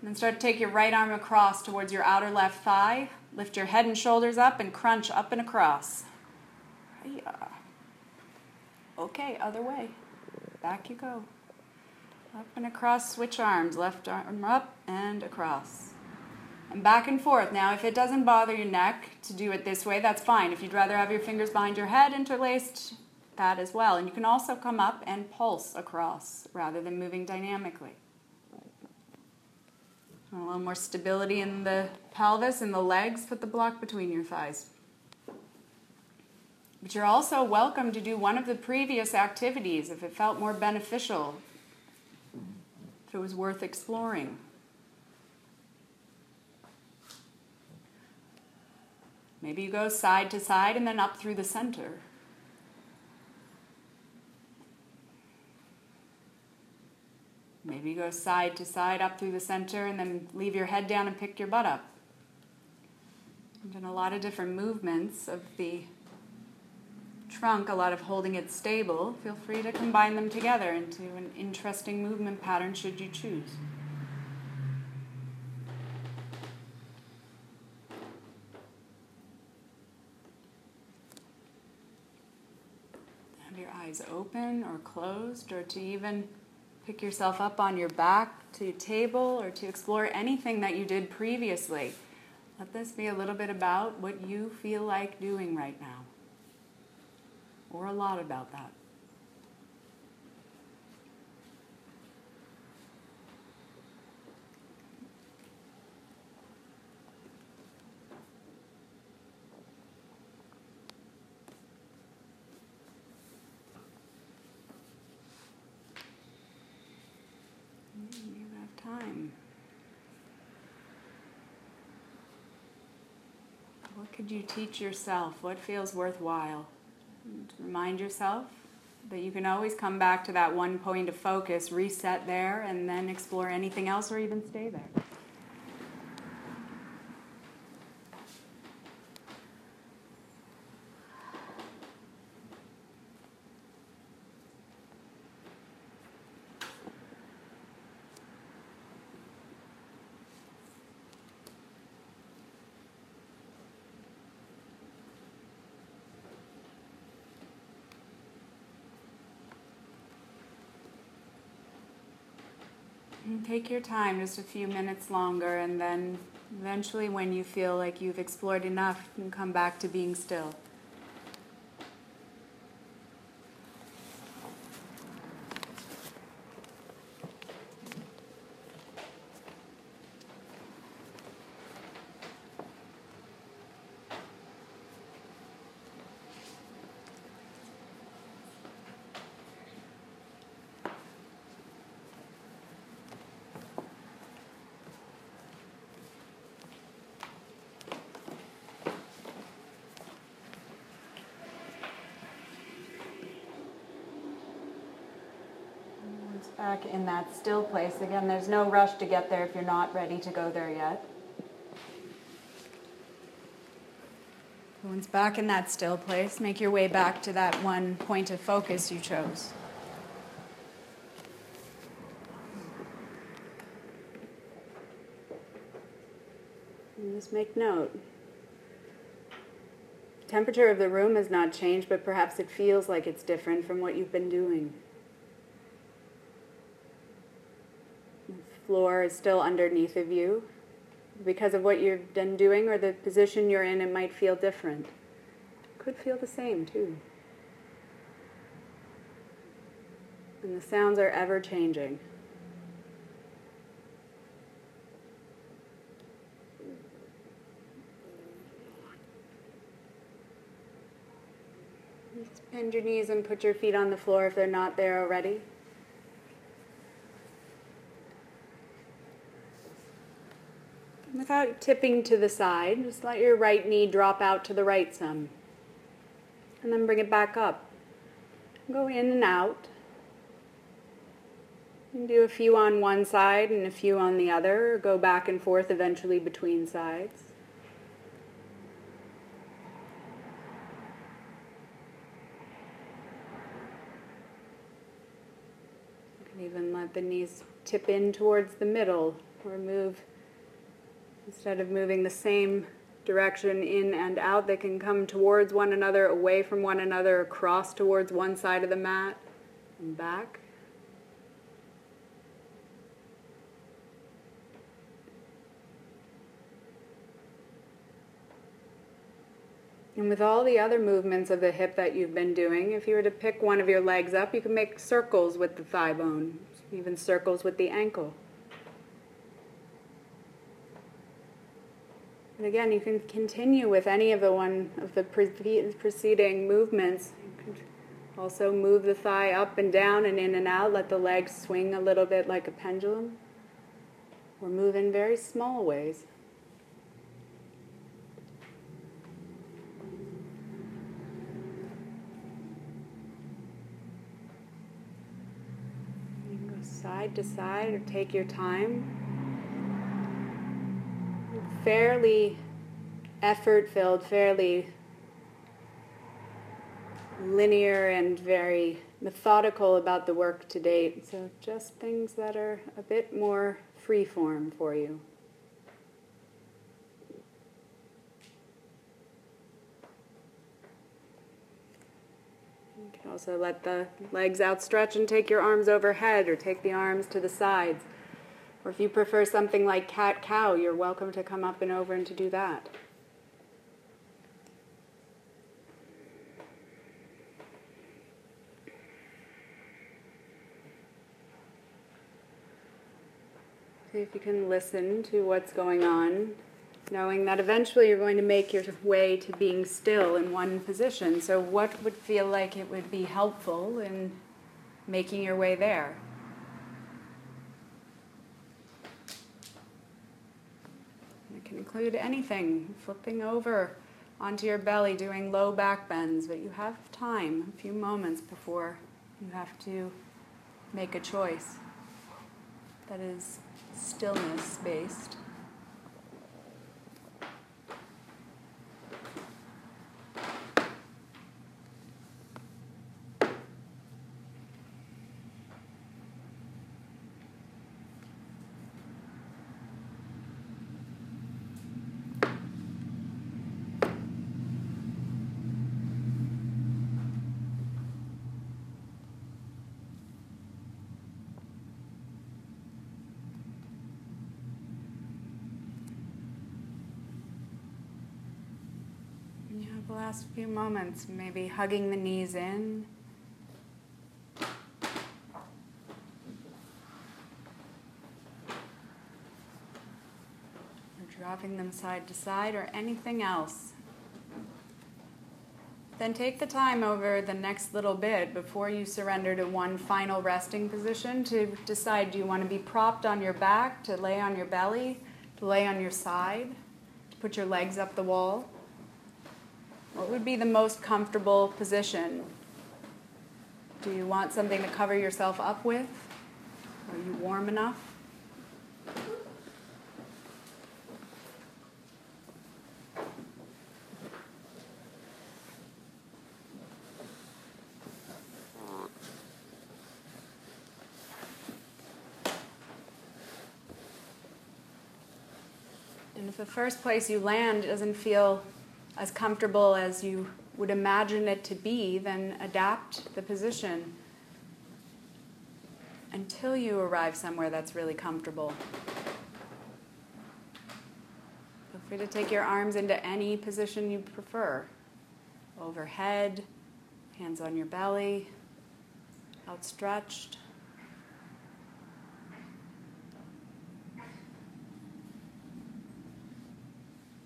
And then start to take your right arm across towards your outer left thigh. Lift your head and shoulders up and crunch up and across. Okay, other way. Back you go. Up and across, switch arms. Left arm up and across. And back and forth. Now, if it doesn't bother your neck to do it this way, that's fine. If you'd rather have your fingers behind your head interlaced, that as well. And you can also come up and pulse across rather than moving dynamically. A little more stability in the pelvis and the legs, put the block between your thighs. But you're also welcome to do one of the previous activities if it felt more beneficial it was worth exploring. Maybe you go side to side and then up through the center. Maybe you go side to side up through the center and then leave your head down and pick your butt up. I've done a lot of different movements of the trunk, a lot of holding it stable, feel free to combine them together into an interesting movement pattern should you choose. Have your eyes open or closed, or to even pick yourself up on your back to your table or to explore anything that you did previously. Let this be a little bit about what you feel like doing right now or a lot about that. You have time. What could you teach yourself? What feels worthwhile? Remind yourself that you can always come back to that one point of focus, reset there, and then explore anything else or even stay there. Take your time, just a few minutes longer, and then eventually, when you feel like you've explored enough, you can come back to being still. In that still place. Again, there's no rush to get there if you're not ready to go there yet. Once back in that still place, make your way back to that one point of focus you chose. And just make note. Temperature of the room has not changed, but perhaps it feels like it's different from what you've been doing. The floor is still underneath of you. Because of what you've been doing or the position you're in, it might feel different. Could feel the same too. And the sounds are ever changing. bend your knees and put your feet on the floor if they're not there already. Without tipping to the side, just let your right knee drop out to the right some. And then bring it back up. Go in and out. And do a few on one side and a few on the other, go back and forth eventually between sides. You can even let the knees tip in towards the middle or move Instead of moving the same direction in and out, they can come towards one another, away from one another, across towards one side of the mat, and back. And with all the other movements of the hip that you've been doing, if you were to pick one of your legs up, you can make circles with the thigh bone, even circles with the ankle. And again, you can continue with any of the one of the preceding movements. also move the thigh up and down and in and out. Let the legs swing a little bit like a pendulum. Or move in very small ways. You can go side to side or take your time fairly effort filled, fairly linear and very methodical about the work to date. So just things that are a bit more free form for you. You can also let the legs outstretch and take your arms overhead or take the arms to the sides. Or if you prefer something like cat cow, you're welcome to come up and over and to do that. See if you can listen to what's going on, knowing that eventually you're going to make your way to being still in one position. So, what would feel like it would be helpful in making your way there? Can include anything, flipping over onto your belly, doing low back bends, but you have time, a few moments before you have to make a choice that is stillness based. The last few moments, maybe hugging the knees in. Or dropping them side to side, or anything else. Then take the time over the next little bit before you surrender to one final resting position to decide do you want to be propped on your back, to lay on your belly, to lay on your side, to put your legs up the wall. What would be the most comfortable position? Do you want something to cover yourself up with? Are you warm enough? And if the first place you land doesn't feel as comfortable as you would imagine it to be, then adapt the position until you arrive somewhere that's really comfortable. Feel free to take your arms into any position you prefer overhead, hands on your belly, outstretched.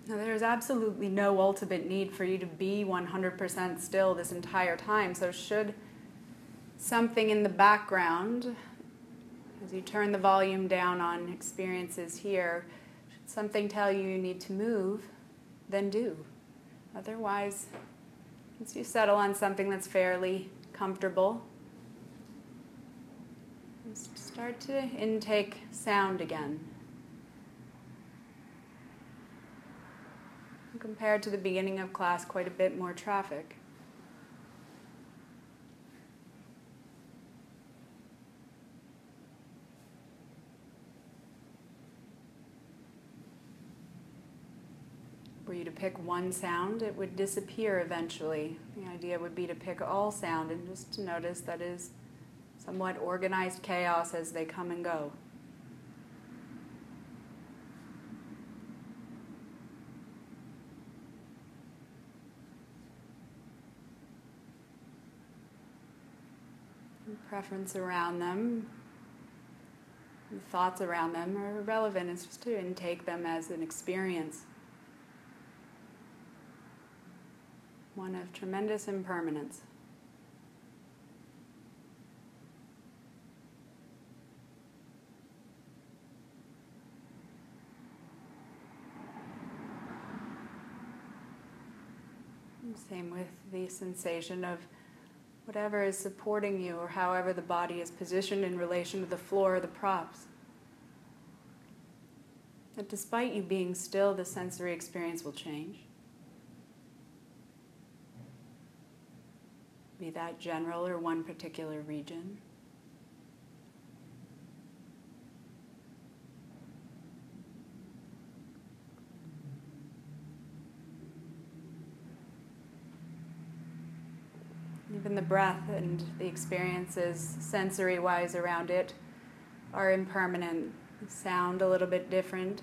Now, there's absolutely no ultimate need for you to be 100% still this entire time. So, should something in the background, as you turn the volume down on experiences here, should something tell you you need to move, then do. Otherwise, once you settle on something that's fairly comfortable, start to intake sound again. Compared to the beginning of class, quite a bit more traffic. Were you to pick one sound, it would disappear eventually. The idea would be to pick all sound and just to notice that is somewhat organized chaos as they come and go. Preference around them, the thoughts around them are irrelevant. It's just to intake them as an experience. One of tremendous impermanence. Same with the sensation of whatever is supporting you or however the body is positioned in relation to the floor or the props. That despite you being still, the sensory experience will change. Be that general or one particular region. Even the breath and the experiences, sensory wise, around it are impermanent. Sound a little bit different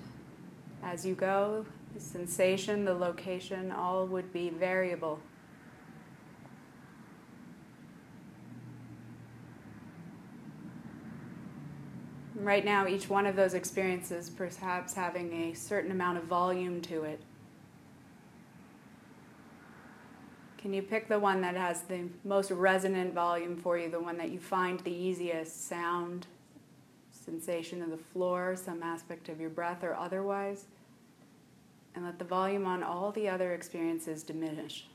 as you go. The sensation, the location, all would be variable. Right now, each one of those experiences perhaps having a certain amount of volume to it. Can you pick the one that has the most resonant volume for you, the one that you find the easiest sound, sensation of the floor, some aspect of your breath, or otherwise? And let the volume on all the other experiences diminish.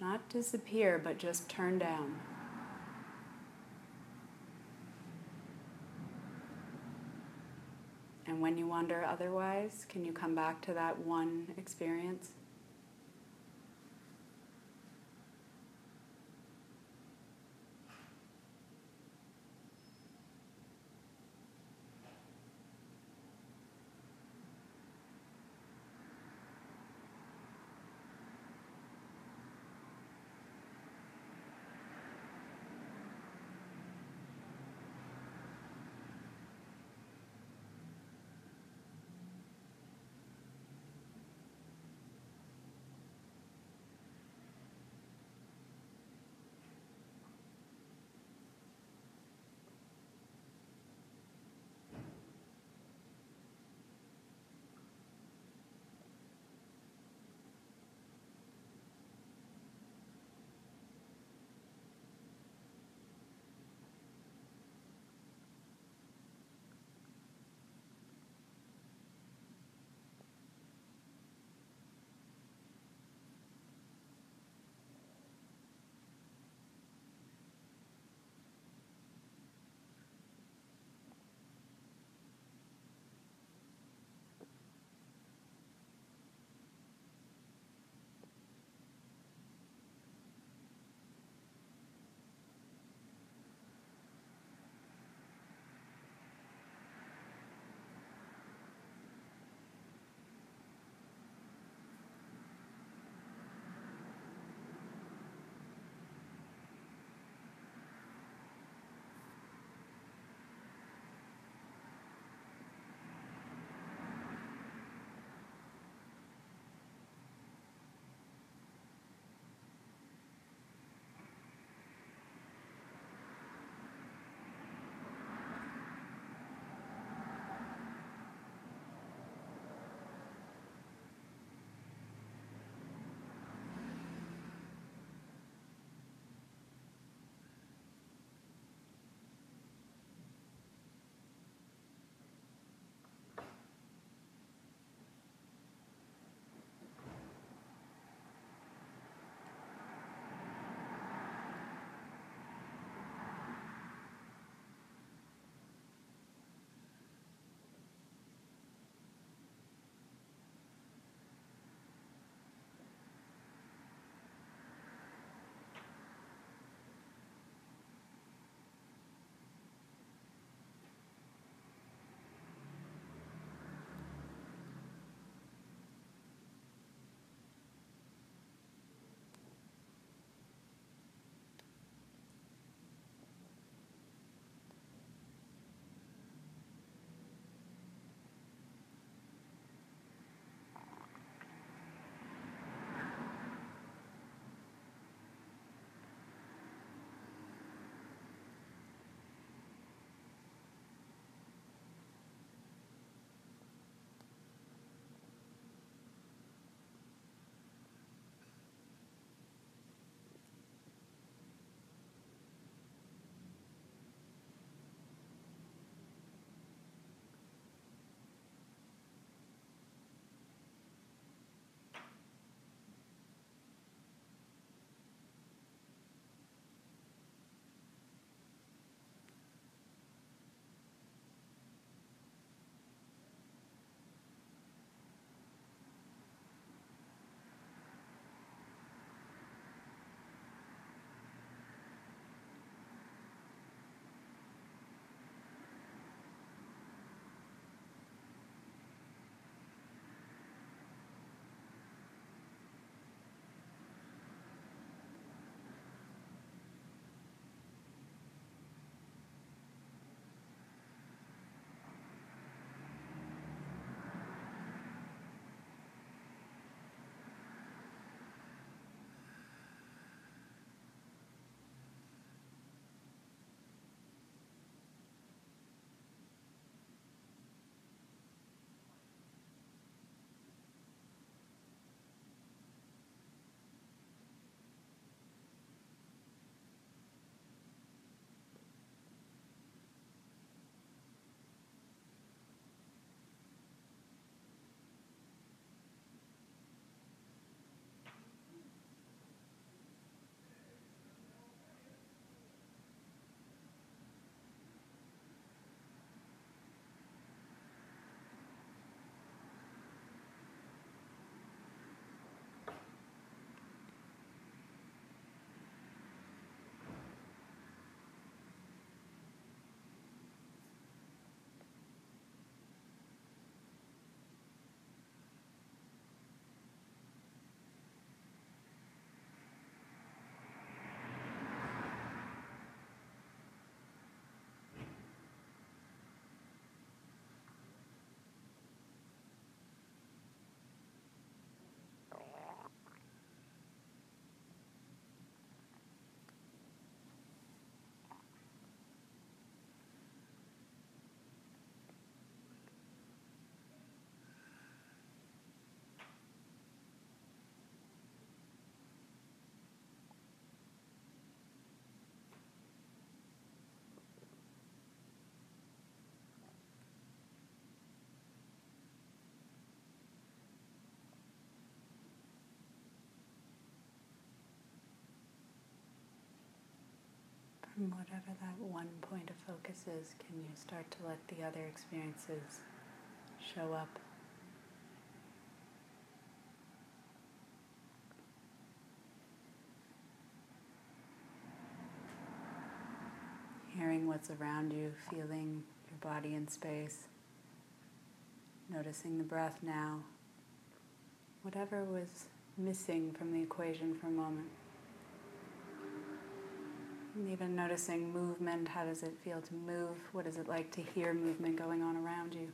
Not disappear, but just turn down. And when you wonder otherwise, can you come back to that one experience? Whatever that one point of focus is, can you start to let the other experiences show up? Hearing what's around you, feeling your body in space, noticing the breath now, whatever was missing from the equation for a moment. Even noticing movement, how does it feel to move? What is it like to hear movement going on around you?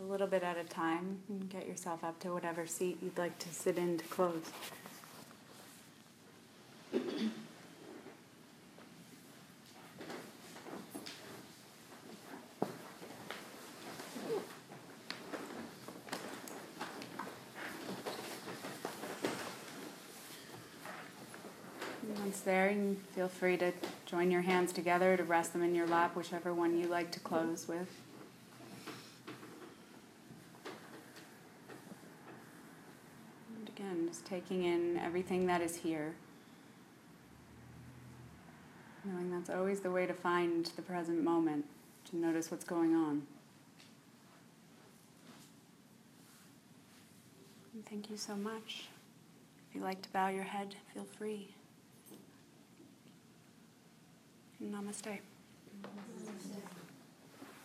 A little bit at a time, and get yourself up to whatever seat you'd like to sit in to close. Once there, And feel free to join your hands together to rest them in your lap, whichever one you like to close with. And again, just taking in everything that is here. Knowing that's always the way to find the present moment, to notice what's going on. Thank you so much. If you like to bow your head, feel free. Namaste.